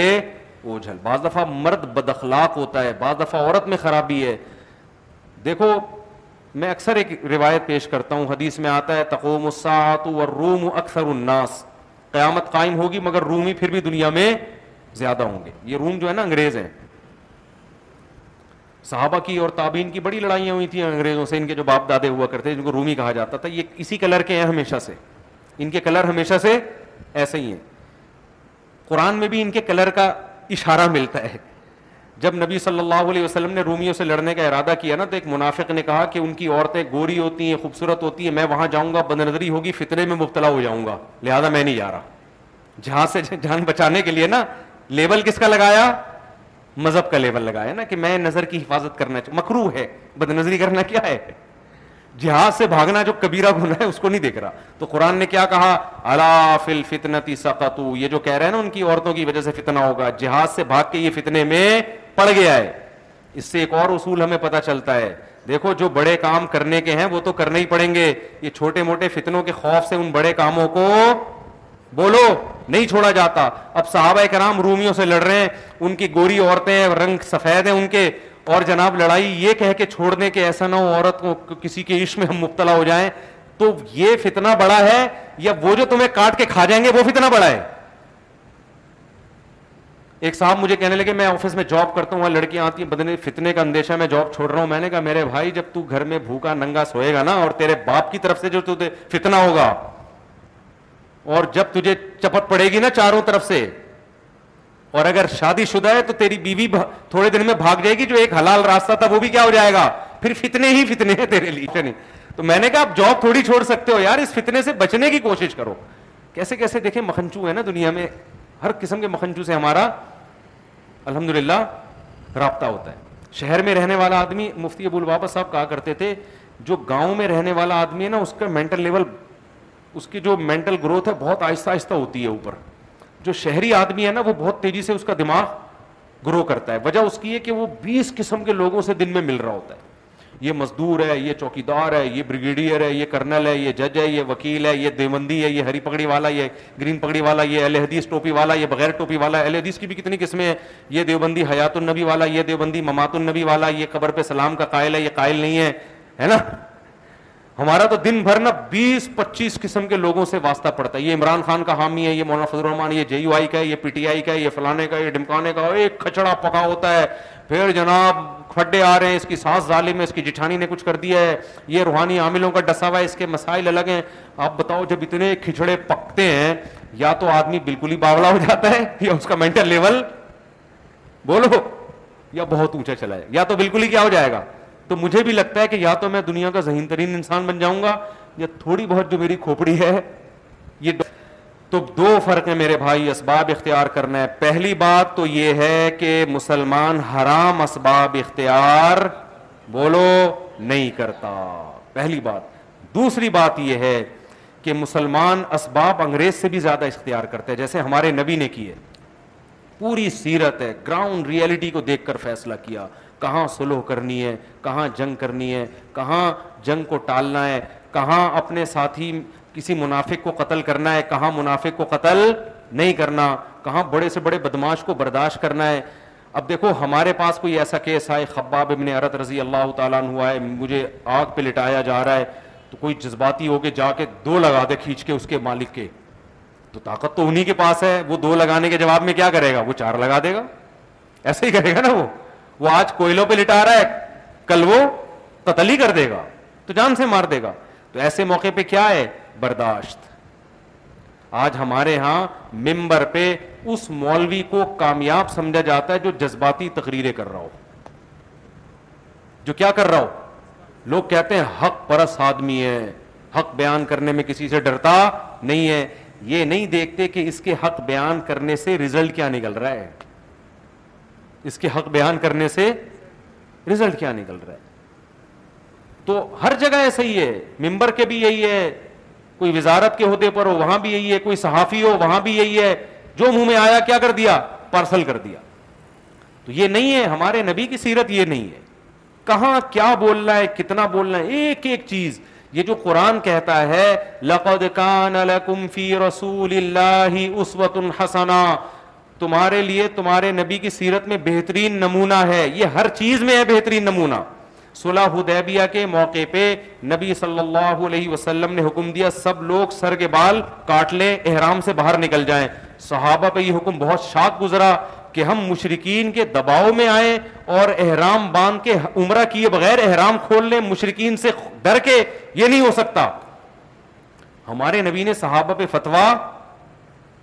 اوجھل بعض دفعہ مرد بدخلاق ہوتا ہے بعض دفعہ عورت میں خرابی ہے دیکھو میں اکثر ایک روایت پیش کرتا ہوں حدیث میں آتا ہے تقوم الساعت والروم اکثر الناس قیامت قائم ہوگی مگر رومی پھر بھی دنیا میں زیادہ ہوں گے یہ روم جو ہے نا انگریز ہیں صحابہ کی اور تابعین کی بڑی لڑائیاں ہوئی تھیں انگریزوں سے ان کے جو باپ دادے ہوا کرتے ہیں جن کو رومی کہا جاتا تھا یہ اسی کلر کے ہیں ہمیشہ سے ان کے کلر ہمیشہ سے ایسے ہی ہیں قرآن میں بھی ان کے کلر کا اشارہ ملتا ہے جب نبی صلی اللہ علیہ وسلم نے رومیوں سے لڑنے کا ارادہ کیا نا تو ایک منافق نے کہا کہ ان کی عورتیں گوری ہوتی ہیں خوبصورت ہوتی ہیں میں وہاں جاؤں گا بد نظری ہوگی فتنے میں مبتلا ہو جاؤں گا لہٰذا میں نہیں جا رہا جہاں سے جان بچانے کے لیے نا لیبل کس کا لگایا مذہب کا لیبل لگایا نا کہ میں نظر کی حفاظت کرنا مکرو ہے بد نظری کرنا کیا ہے جہاز سے بھاگنا جو کبیرہ گنا ہے اس کو نہیں دیکھ رہا تو قرآن نے کیا کہا فل فتنتی یہ جو کہہ رہے ہیں نا ان کی عورتوں کی وجہ سے فتنہ ہوگا جہاز سے بھاگ کے یہ فتنے میں پڑ گیا ہے اس سے ایک اور اصول ہمیں پتا چلتا ہے دیکھو جو بڑے کام کرنے کے ہیں وہ تو کرنے ہی پڑیں گے یہ چھوٹے موٹے فتنوں کے خوف سے ان بڑے کاموں کو بولو نہیں چھوڑا جاتا اب صحابہ کرام رومیوں سے لڑ رہے ہیں ان کی گوری عورتیں رنگ سفید ہیں ان کے اور جناب لڑائی یہ کہہ کے چھوڑ دیں کہ ایسا نہ ہو کو کسی کے عشق میں ہم مبتلا ہو جائیں تو یہ فتنہ بڑا ہے یا وہ جو تمہیں کاٹ کے کھا جائیں گے وہ فتنہ بڑا ہے ایک صاحب مجھے کہنے لگے میں آفس میں جاب کرتا ہوں وہاں لڑکیاں آتی ہیں بدنے فتنے کا اندیشہ میں جاب چھوڑ رہا ہوں میں نے کہا میرے بھائی جب تو گھر میں بھوکا ننگا سوئے گا نا نا اور اور تیرے باپ کی طرف سے جو تجھے تجھے ہوگا جب پڑے گی چاروں طرف سے اور اگر شادی شدہ ہے تو تیری بیوی تھوڑے دن میں بھاگ جائے گی جو ایک حلال راستہ تھا وہ بھی کیا ہو جائے گا پھر فتنے ہی فتنے ہیں تیرے لیے تو میں نے کہا آپ جاب تھوڑی چھوڑ سکتے ہو یار اس فتنے سے بچنے کی کوشش کرو کیسے کیسے دیکھیں مکھنچو ہے نا دنیا میں ہر قسم کے مکھنجو سے ہمارا الحمد للہ رابطہ ہوتا ہے شہر میں رہنے والا آدمی مفتی ابو الباپا صاحب کہا کرتے تھے جو گاؤں میں رہنے والا آدمی ہے نا اس کا مینٹل لیول اس کی جو مینٹل گروتھ ہے بہت آہستہ آہستہ ہوتی ہے اوپر جو شہری آدمی ہے نا وہ بہت تیزی سے اس کا دماغ گرو کرتا ہے وجہ اس کی ہے کہ وہ بیس قسم کے لوگوں سے دن میں مل رہا ہوتا ہے یہ مزدور ہے یہ چوکی دار ہے یہ بریگیڈیئر ہے یہ کرنل ہے یہ جج ہے یہ وکیل ہے یہ دیوبندی ہے یہ ہری پگڑی والا یہ گرین پگڑی والا یہ اہل حدیث ٹوپی والا یہ بغیر ٹوپی والا اہل حدیث کی بھی کتنی قسمیں ہیں یہ دیوبندی حیات النبی والا یہ دیوبندی ممات النبی والا یہ قبر پہ سلام کا قائل ہے یہ قائل نہیں ہے ہے نا ہمارا تو دن بھر نا بیس پچیس قسم کے لوگوں سے واسطہ پڑتا ہے یہ عمران خان کا حامی ہے یہ مولانا فضل الرحمان یہ جے یو آئی کا ہے یہ پی ٹی آئی کا ہے یہ فلانے کا یہ ڈمکانے کا ایک کھچڑا پکا ہوتا ہے پھر جناب کھڈے آ رہے ہیں اس کی سانس جٹھانی میں کچھ کر دیا ہے یہ روحانی عاملوں کا ڈسا ہوا ہے اس کے مسائل الگ ہیں آپ بتاؤ جب اتنے کھچڑے پکتے ہیں یا تو آدمی بالکل ہی باولا ہو جاتا ہے یا اس کا مینٹل لیول بولو یا بہت اونچا چلا ہے یا تو بالکل ہی کیا ہو جائے گا تو مجھے بھی لگتا ہے کہ یا تو میں دنیا کا ذہین ترین انسان بن جاؤں گا یا تھوڑی بہت جو میری کھوپڑی ہے یہ تو دو فرق ہیں میرے بھائی اسباب اختیار کرنا ہے پہلی بات تو یہ ہے کہ مسلمان حرام اسباب اختیار بولو نہیں کرتا پہلی بات دوسری بات یہ ہے کہ مسلمان اسباب انگریز سے بھی زیادہ اختیار کرتے ہیں جیسے ہمارے نبی نے کی ہے پوری سیرت ہے گراؤنڈ ریئلٹی کو دیکھ کر فیصلہ کیا کہاں سلو کرنی ہے کہاں جنگ کرنی ہے کہاں جنگ کو ٹالنا ہے کہاں اپنے ساتھی کسی منافق کو قتل کرنا ہے کہاں منافع کو قتل نہیں کرنا کہاں بڑے سے بڑے بدماش کو برداشت کرنا ہے اب دیکھو ہمارے پاس کوئی ایسا کیس آئے خباب ابن عرت رضی اللہ تعالیٰ ہوا ہے مجھے آگ پہ لٹایا جا رہا ہے تو کوئی جذباتی ہو کے جا کے دو لگا دے کھینچ کے اس کے مالک کے تو طاقت تو انہی کے پاس ہے وہ دو لگانے کے جواب میں کیا کرے گا وہ چار لگا دے گا ایسا ہی کرے گا نا وہ وہ آج کوئلوں پہ لٹا رہا ہے کل وہ قتل ہی کر دے گا تو جان سے مار دے گا تو ایسے موقع پہ کیا ہے برداشت آج ہمارے ہاں ممبر پہ اس مولوی کو کامیاب سمجھا جاتا ہے جو جذباتی تقریریں کر رہا ہو جو کیا کر رہا ہو لوگ کہتے ہیں حق پرس آدمی ہے حق بیان کرنے میں کسی سے ڈرتا نہیں ہے یہ نہیں دیکھتے کہ اس کے حق بیان کرنے سے ریزلٹ کیا نکل رہا ہے اس کے حق بیان کرنے سے رزلٹ کیا نکل رہا ہے تو ہر جگہ ایسا ہی ہے ممبر کے بھی یہی ہے کوئی وزارت کے عہدے پر ہو وہاں بھی یہی ہے کوئی صحافی ہو وہاں بھی یہی ہے جو منہ میں آیا کیا کر دیا پارسل کر دیا تو یہ نہیں ہے ہمارے نبی کی سیرت یہ نہیں ہے کہاں کیا بولنا ہے کتنا بولنا ہے ایک ایک چیز یہ جو قرآن کہتا ہے لقد کان لکم فی رسول اللہ اسوت حسنا تمہارے لیے تمہارے نبی کی سیرت میں بہترین نمونہ ہے یہ ہر چیز میں ہے بہترین نمونہ صلح حدیبیہ کے موقع پہ نبی صلی اللہ علیہ وسلم نے حکم دیا سب لوگ سر کے بال کاٹ لیں احرام سے باہر نکل جائیں صحابہ پہ یہ حکم بہت شاک گزرا کہ ہم مشرقین کے دباؤ میں آئیں اور احرام باندھ کے عمرہ کیے بغیر احرام کھول لیں مشرقین سے ڈر کے یہ نہیں ہو سکتا ہمارے نبی نے صحابہ پہ فتوا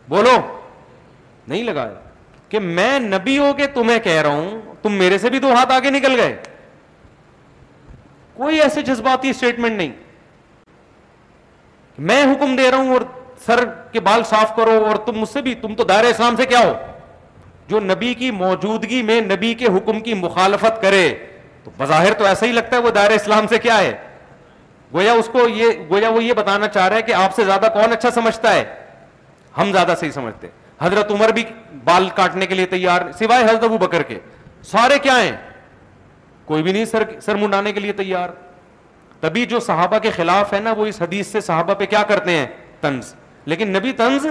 بولو نہیں لگایا کہ میں نبی ہو کے تمہیں کہہ رہا ہوں تم میرے سے بھی دو ہاتھ آگے نکل گئے کوئی ایسے جذباتی اسٹیٹمنٹ نہیں میں حکم دے رہا ہوں اور سر کے بال صاف کرو اور تم مجھ سے بھی تم تو دائرہ اسلام سے کیا ہو جو نبی کی موجودگی میں نبی کے حکم کی مخالفت کرے تو بظاہر تو ایسا ہی لگتا ہے وہ دائرہ اسلام سے کیا ہے گویا اس کو یہ گویا وہ یہ بتانا چاہ رہا ہے کہ آپ سے زیادہ کون اچھا سمجھتا ہے ہم زیادہ صحیح سمجھتے حضرت عمر بھی بال کاٹنے کے لیے تیار سوائے حضرت ابو بکر کے سارے کیا ہیں کوئی بھی نہیں سر سر منڈانے کے لیے تیار تبھی جو صحابہ کے خلاف ہے نا وہ اس حدیث سے صحابہ پہ کیا کرتے ہیں طنز لیکن نبی طنز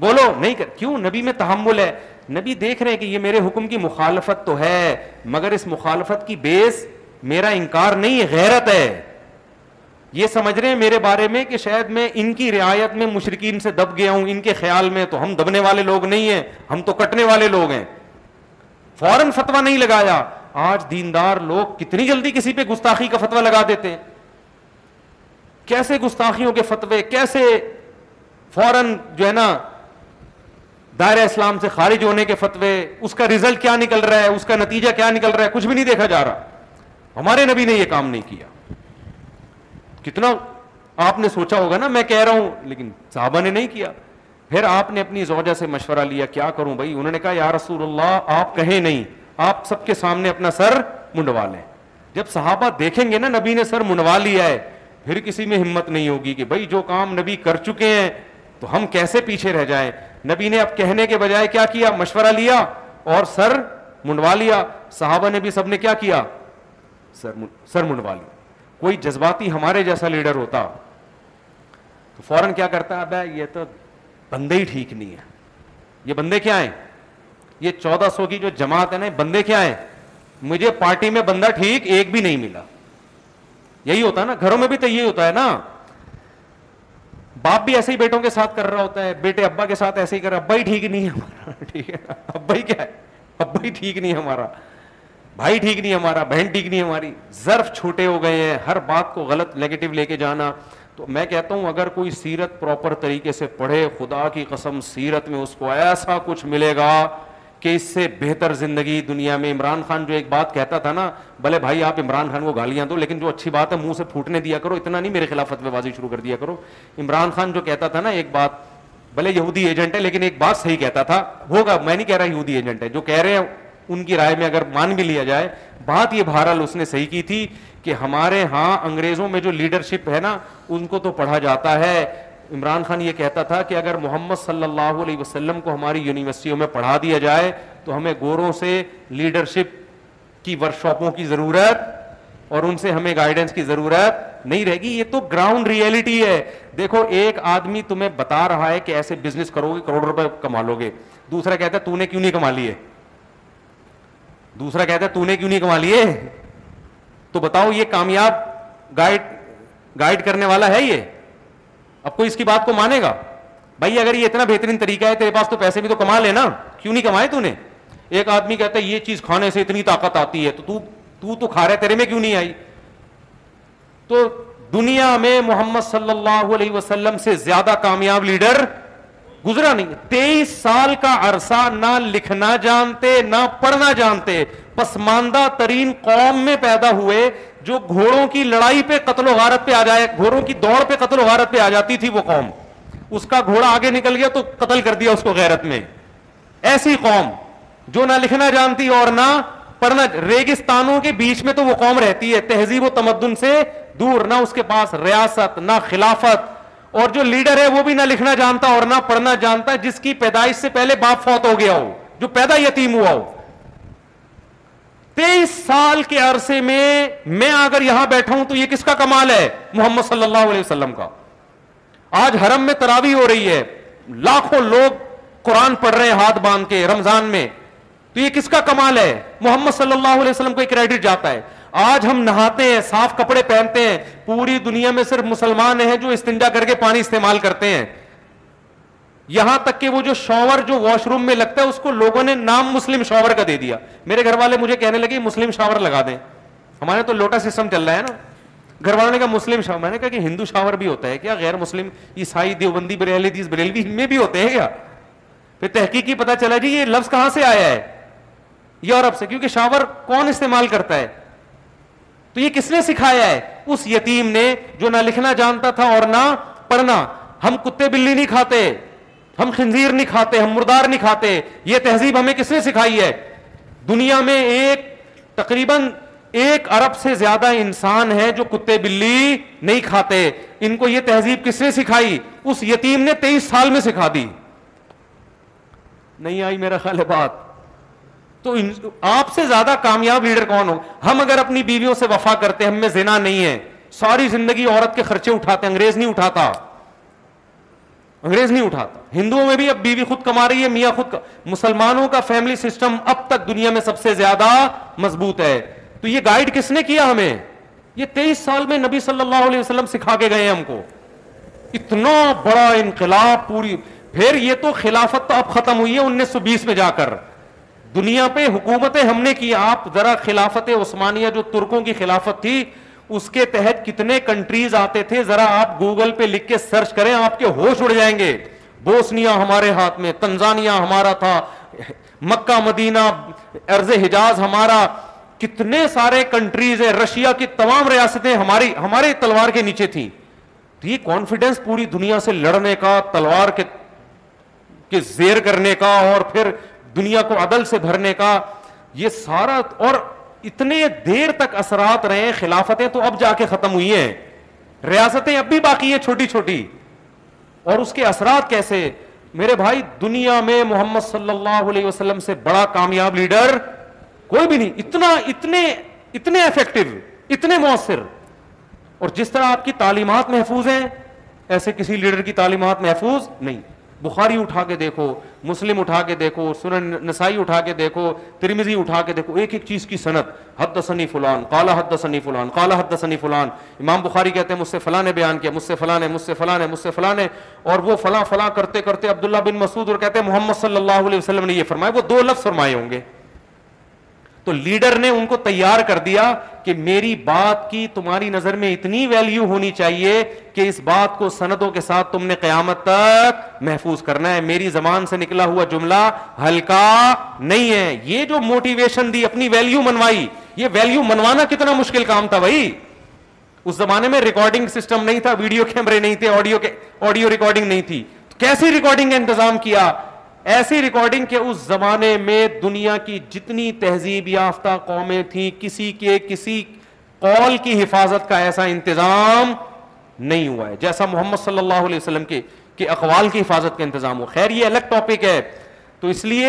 بولو نہیں کر کیوں نبی میں تحمل ہے نبی دیکھ رہے ہیں کہ یہ میرے حکم کی مخالفت تو ہے مگر اس مخالفت کی بیس میرا انکار نہیں ہے غیرت ہے یہ سمجھ رہے ہیں میرے بارے میں کہ شاید میں ان کی رعایت میں مشرقین سے دب گیا ہوں ان کے خیال میں تو ہم دبنے والے لوگ نہیں ہیں ہم تو کٹنے والے لوگ ہیں فوراً فتوا نہیں لگایا آج دیندار لوگ کتنی جلدی کسی پہ گستاخی کا فتویٰ لگا دیتے ہیں کیسے گستاخیوں کے فتوے کیسے فوراً جو ہے نا دائرہ اسلام سے خارج ہونے کے فتوے اس کا ریزلٹ کیا نکل رہا ہے اس کا نتیجہ کیا نکل رہا ہے کچھ بھی نہیں دیکھا جا رہا ہمارے نبی نے یہ کام نہیں کیا کتنا آپ نے سوچا ہوگا نا میں کہہ رہا ہوں لیکن صحابہ نے نہیں کیا پھر آپ نے اپنی زوجہ سے مشورہ لیا کیا کروں بھائی انہوں نے کہا یا رسول اللہ آپ کہیں نہیں آپ سب کے سامنے اپنا سر منڈوا لیں جب صحابہ دیکھیں گے نا نبی نے سر منڈوا لیا ہے پھر کسی میں ہمت نہیں ہوگی کہ بھائی جو کام نبی کر چکے ہیں تو ہم کیسے پیچھے رہ جائیں نبی نے اب کہنے کے بجائے کیا کیا مشورہ لیا اور سر منڈوا لیا صحابہ نے بھی سب نے کیا کیا سر منڈوا لیا کوئی جذباتی ہمارے جیسا لیڈر ہوتا تو فوراً کیا کرتا ہے یہ تو بندے ہی ٹھیک نہیں ہے یہ بندے کیا ہیں یہ چودہ سو کی جو جماعت ہے نا بندے کیا ہیں مجھے پارٹی میں بندہ ٹھیک ایک بھی نہیں ملا یہی ہوتا ہے نا گھروں میں بھی تو یہی ہوتا ہے نا باپ بھی ایسے ہی بیٹوں کے ساتھ کر کر رہا رہا ہوتا ہے بیٹے ابا ابا کے ساتھ ایسے ہی ہی ٹھیک نہیں ہمارا ابا ابا ہی ہی کیا ہے ٹھیک نہیں ہمارا بھائی ٹھیک نہیں ہمارا بہن ٹھیک نہیں ہماری ظرف چھوٹے ہو گئے ہیں ہر بات کو غلط نگیٹو لے کے جانا تو میں کہتا ہوں اگر کوئی سیرت پراپر طریقے سے پڑھے خدا کی قسم سیرت میں اس کو ایسا کچھ ملے گا کہ اس سے بہتر زندگی دنیا میں عمران خان جو ایک بات کہتا تھا نا بھلے بھائی آپ عمران خان کو گالیاں دو لیکن جو اچھی بات ہے منہ سے پھوٹنے دیا کرو اتنا نہیں میرے خلاف فتوی بازی شروع کر دیا کرو عمران خان جو کہتا تھا نا ایک بات بھلے یہودی ایجنٹ ہے لیکن ایک بات صحیح کہتا تھا ہوگا میں نہیں کہہ رہا یہودی ایجنٹ ہے جو کہہ رہے ہیں ان کی رائے میں اگر مان بھی لیا جائے بات یہ بہرحال اس نے صحیح کی تھی کہ ہمارے ہاں انگریزوں میں جو لیڈرشپ ہے نا ان کو تو پڑھا جاتا ہے عمران خان یہ کہتا تھا کہ اگر محمد صلی اللہ علیہ وسلم کو ہماری یونیورسٹیوں میں پڑھا دیا جائے تو ہمیں گوروں سے لیڈرشپ کی ورکشاپوں کی ضرورت اور ان سے ہمیں گائیڈنس کی ضرورت نہیں رہے گی یہ تو گراؤنڈ ریئلٹی ہے دیکھو ایک آدمی تمہیں بتا رہا ہے کہ ایسے بزنس کرو گے کروڑ روپے کما لو گے دوسرا کہتا ہے تو نے کیوں نہیں کما لیے دوسرا کہتا ہے تو نے کیوں نہیں کما لیے تو بتاؤ یہ کامیاب گائیڈ گائڈ کرنے والا ہے یہ اب کوئی اس کی بات کو مانے گا بھائی اگر یہ اتنا بہترین طریقہ ہے تیرے پاس تو پیسے بھی تو کما لینا کیوں نہیں کمائے تو نے ایک آدمی کہتا ہے یہ چیز کھانے سے اتنی طاقت آتی ہے تو کھا رہے تیرے میں کیوں نہیں آئی تو دنیا میں محمد صلی اللہ علیہ وسلم سے زیادہ کامیاب لیڈر گزرا نہیں تیئیس سال کا عرصہ نہ لکھنا جانتے نہ پڑھنا جانتے پسماندہ ترین قوم میں پیدا ہوئے جو گھوڑوں کی لڑائی پہ قتل و غارت پہ آ جائے گھوڑوں کی دوڑ پہ قتل و غارت پہ آ جاتی تھی وہ قوم اس کا گھوڑا آگے نکل گیا تو قتل کر دیا اس کو غیرت میں ایسی قوم جو نہ لکھنا جانتی اور نہ پڑھنا ریگستانوں کے بیچ میں تو وہ قوم رہتی ہے تہذیب و تمدن سے دور نہ اس کے پاس ریاست نہ خلافت اور جو لیڈر ہے وہ بھی نہ لکھنا جانتا اور نہ پڑھنا جانتا جس کی پیدائش سے پہلے باپ فوت ہو گیا ہو جو پیدا یتیم ہوا ہو تیئیس سال کے عرصے میں میں اگر یہاں بیٹھا ہوں تو یہ کس کا کمال ہے محمد صلی اللہ علیہ وسلم کا آج حرم میں تراوی ہو رہی ہے لاکھوں لوگ قرآن پڑھ رہے ہیں ہاتھ باندھ کے رمضان میں تو یہ کس کا کمال ہے محمد صلی اللہ علیہ وسلم کو ایک کریڈٹ جاتا ہے آج ہم نہاتے ہیں صاف کپڑے پہنتے ہیں پوری دنیا میں صرف مسلمان ہیں جو استنجا کر کے پانی استعمال کرتے ہیں یہاں تک کہ وہ جو شاور جو واش روم میں لگتا ہے اس کو لوگوں نے نام مسلم شاور کا دے دیا میرے گھر والے مجھے کہنے لگے مسلم شاور لگا دیں ہمارے تو لوٹا سسٹم چل رہا ہے نا گھر والوں نے نے کہا کہا مسلم شاور میں کہ ہندو شاور بھی ہوتا ہے کیا غیر مسلم عیسائی دیوبندی بریلی دیس بریلوی میں بھی ہوتے ہیں کیا پھر تحقیقی پتا چلا جی یہ لفظ کہاں سے آیا ہے یورپ سے کیونکہ شاور کون استعمال کرتا ہے تو یہ کس نے سکھایا ہے اس یتیم نے جو نہ لکھنا جانتا تھا اور نہ پڑھنا ہم کتے بلی نہیں کھاتے ہم خنزیر نہیں کھاتے ہم مردار نہیں کھاتے یہ تہذیب ہمیں کس نے سکھائی ہے دنیا میں ایک تقریباً ایک ارب سے زیادہ انسان ہے جو کتے بلی نہیں کھاتے ان کو یہ تہذیب کس نے سکھائی اس یتیم نے تیئیس سال میں سکھا دی نہیں آئی میرا خیال ہے بات تو آپ سے زیادہ کامیاب لیڈر کون ہو ہم اگر اپنی بیویوں سے وفا کرتے ہم میں زنا نہیں ہے ساری زندگی عورت کے خرچے اٹھاتے ہیں انگریز نہیں اٹھاتا انگریز نہیں اٹھاتا ہندوؤں میں بھی اب بیوی خود کما رہی ہے میاں خود کا مسلمانوں کا فیملی سسٹم اب تک دنیا میں سب سے زیادہ مضبوط ہے تو یہ گائیڈ کس نے کیا ہمیں یہ تیئیس سال میں نبی صلی اللہ علیہ وسلم سکھا کے گئے ہم کو اتنا بڑا انقلاب پوری پھر یہ تو خلافت تو اب ختم ہوئی ہے انیس سو بیس میں جا کر دنیا پہ حکومتیں ہم نے کی آپ ذرا خلافت عثمانیہ جو ترکوں کی خلافت تھی اس کے تحت کتنے کنٹریز آتے تھے ذرا آپ گوگل پہ لکھ کے سرچ کریں آپ کے ہوش اڑ جائیں گے بوسنیا ہمارے ہاتھ میں تنزانیہ ہمارا تھا مکہ مدینہ ارض حجاز ہمارا کتنے سارے کنٹریز ہیں رشیا کی تمام ریاستیں ہماری ہمارے تلوار کے نیچے تھیں تو یہ کانفیڈنس پوری دنیا سے لڑنے کا تلوار کے, کے زیر کرنے کا اور پھر دنیا کو عدل سے بھرنے کا یہ سارا اور اتنے دیر تک اثرات رہے خلافتیں تو اب جا کے ختم ہوئی ہیں ریاستیں اب بھی باقی ہیں چھوٹی چھوٹی اور اس کے اثرات کیسے میرے بھائی دنیا میں محمد صلی اللہ علیہ وسلم سے بڑا کامیاب لیڈر کوئی بھی نہیں اتنا اتنے اتنے افیکٹو اتنے مؤثر اور جس طرح آپ کی تعلیمات محفوظ ہیں ایسے کسی لیڈر کی تعلیمات محفوظ نہیں بخاری اٹھا کے دیکھو مسلم اٹھا کے دیکھو سنن نسائی اٹھا کے دیکھو ترمزی اٹھا کے دیکھو ایک ایک چیز کی صنعت حد ثنی فلان کالا حد ثنی فلان کالا حد حدّی فلان امام بخاری کہتے ہیں مجھ سے فلاں نے بیان کیا مجھ سے فلاں مجھ سے فلاں مجھ سے فلاں نے اور وہ فلاں فلاں کرتے کرتے عبداللہ بن مسعود اور کہتے ہیں محمد صلی اللہ علیہ وسلم نے یہ فرمائے وہ دو لفظ فرمائے ہوں گے تو لیڈر نے ان کو تیار کر دیا کہ میری بات کی تمہاری نظر میں اتنی ویلیو ہونی چاہیے کہ اس بات کو سندوں کے ساتھ تم نے قیامت تک محفوظ کرنا ہے میری زبان سے نکلا ہوا جملہ ہلکا نہیں ہے یہ جو موٹیویشن دی اپنی ویلیو منوائی یہ ویلیو منوانا کتنا مشکل کام تھا بھائی اس زمانے میں ریکارڈنگ سسٹم نہیں تھا ویڈیو کیمرے نہیں تھے آڈیو ریکارڈنگ نہیں تھی کیسی ریکارڈنگ کا انتظام کیا ایسی ریکارڈنگ کے اس زمانے میں دنیا کی جتنی تہذیب یافتہ قومیں تھیں کسی کے کسی قول کی حفاظت کا ایسا انتظام نہیں ہوا ہے جیسا محمد صلی اللہ علیہ وسلم کے کہ اقوال کی حفاظت کا انتظام ہو خیر یہ الگ ٹاپک ہے تو اس لیے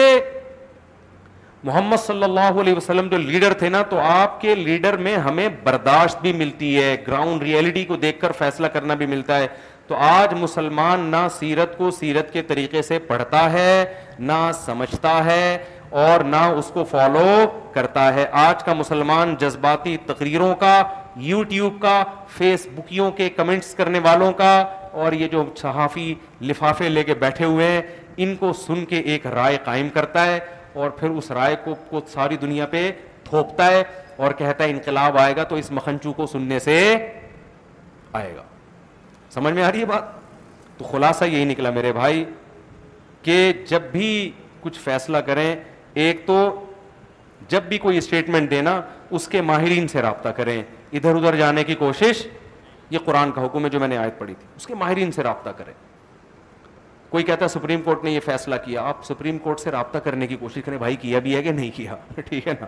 محمد صلی اللہ علیہ وسلم جو لیڈر تھے نا تو آپ کے لیڈر میں ہمیں برداشت بھی ملتی ہے گراؤنڈ ریئلٹی کو دیکھ کر فیصلہ کرنا بھی ملتا ہے تو آج مسلمان نہ سیرت کو سیرت کے طریقے سے پڑھتا ہے نہ سمجھتا ہے اور نہ اس کو فالو کرتا ہے آج کا مسلمان جذباتی تقریروں کا یوٹیوب کا فیس بکیوں کے کمنٹس کرنے والوں کا اور یہ جو صحافی لفافے لے کے بیٹھے ہوئے ہیں ان کو سن کے ایک رائے قائم کرتا ہے اور پھر اس رائے کو ساری دنیا پہ تھوپتا ہے اور کہتا ہے انقلاب آئے گا تو اس مکھنچو کو سننے سے آئے گا سمجھ میں آ رہی ہے بات تو خلاصہ یہی نکلا میرے بھائی کہ جب بھی کچھ فیصلہ کریں ایک تو جب بھی کوئی اسٹیٹمنٹ دینا اس کے ماہرین سے رابطہ کریں ادھر ادھر جانے کی کوشش یہ قرآن کا حکم ہے جو میں نے آیت پڑھی تھی اس کے ماہرین سے رابطہ کریں کوئی کہتا ہے سپریم کورٹ نے یہ فیصلہ کیا آپ سپریم کورٹ سے رابطہ کرنے کی کوشش کریں بھائی کیا بھی ہے کہ نہیں کیا ٹھیک ہے نا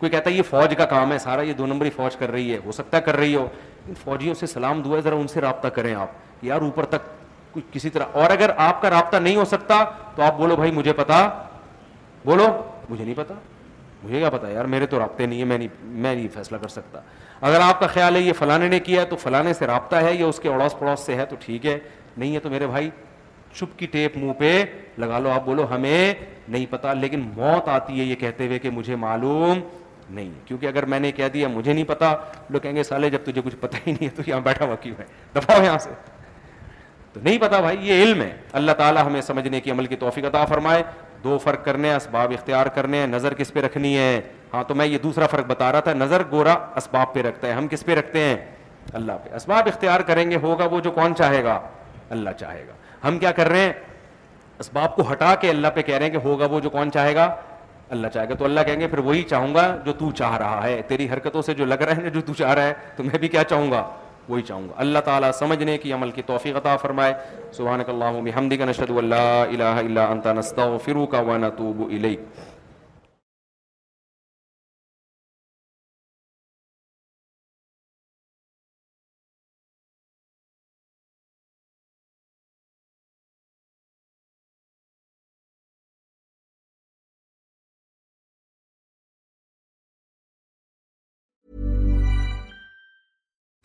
کوئی کہتا ہے یہ فوج کا کام ہے سارا یہ دو نمبری فوج کر رہی ہے ہو سکتا ہے کر رہی ہو ان فوجیوں سے سلام دعا ذرا ان سے رابطہ کریں آپ یار اوپر تک کسی طرح اور اگر آپ کا رابطہ نہیں ہو سکتا تو آپ بولو بھائی مجھے پتا بولو مجھے نہیں پتا مجھے کیا پتا یار میرے تو رابطے نہیں ہے میں نہیں میں نہیں فیصلہ کر سکتا اگر آپ کا خیال ہے یہ فلانے نے کیا تو فلانے سے رابطہ ہے یا اس کے اڑوس پڑوس سے ہے تو ٹھیک ہے نہیں ہے تو میرے بھائی چپ کی ٹیپ منہ پہ لگا لو آپ بولو ہمیں نہیں پتا لیکن موت آتی ہے یہ کہتے ہوئے کہ مجھے معلوم نہیں کیونکہ اگر میں نے کہہ دیا مجھے نہیں پتا لوگ کہیں گے سالے جب تجھے کچھ پتا ہی نہیں ہے تو یہاں بیٹھا ہوا کیوں ہے یہاں سے تو نہیں پتا بھائی یہ علم ہے اللہ تعالیٰ ہمیں سمجھنے کی عمل کی توفیق عطا فرمائے دو فرق کرنے ہیں اسباب اختیار کرنے ہیں نظر کس پہ رکھنی ہے ہاں تو میں یہ دوسرا فرق بتا رہا تھا نظر گورا اسباب پہ رکھتا ہے ہم کس پہ رکھتے ہیں اللہ پہ اسباب اختیار کریں گے ہوگا وہ جو کون چاہے گا اللہ چاہے گا ہم کیا کر رہے ہیں اسباب کو ہٹا کے اللہ پہ کہہ رہے ہیں کہ ہوگا وہ جو کون چاہے گا اللہ چاہے گا تو اللہ کہیں گے پھر وہی چاہوں گا جو تو چاہ رہا ہے تیری حرکتوں سے جو لگ رہا ہے جو تو چاہ رہا ہے تو میں بھی کیا چاہوں گا وہی چاہوں گا اللہ تعالیٰ سمجھنے کی عمل کی توفیق عطا فرمائے سبح اللہ اللہ الیک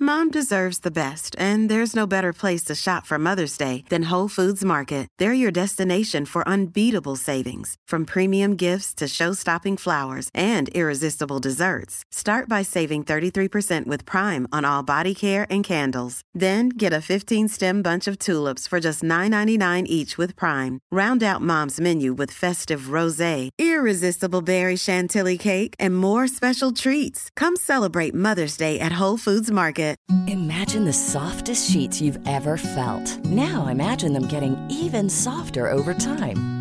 Mom deserves the best, and there's no better place to shop for Mother's Day than Whole Foods Market. They're your destination for unbeatable savings, from premium gifts to show-stopping flowers and irresistible desserts. Start by saving 33% with Prime on all body care and candles. Then get a 15-stem bunch of tulips for just $9.99 each with Prime. Round out Mom's menu with festive rosé, irresistible berry chantilly cake, and more special treats. Come celebrate Mother's Day at Whole Foods Market. Imagine the softest sheets you've ever felt. Now imagine them getting even softer over time.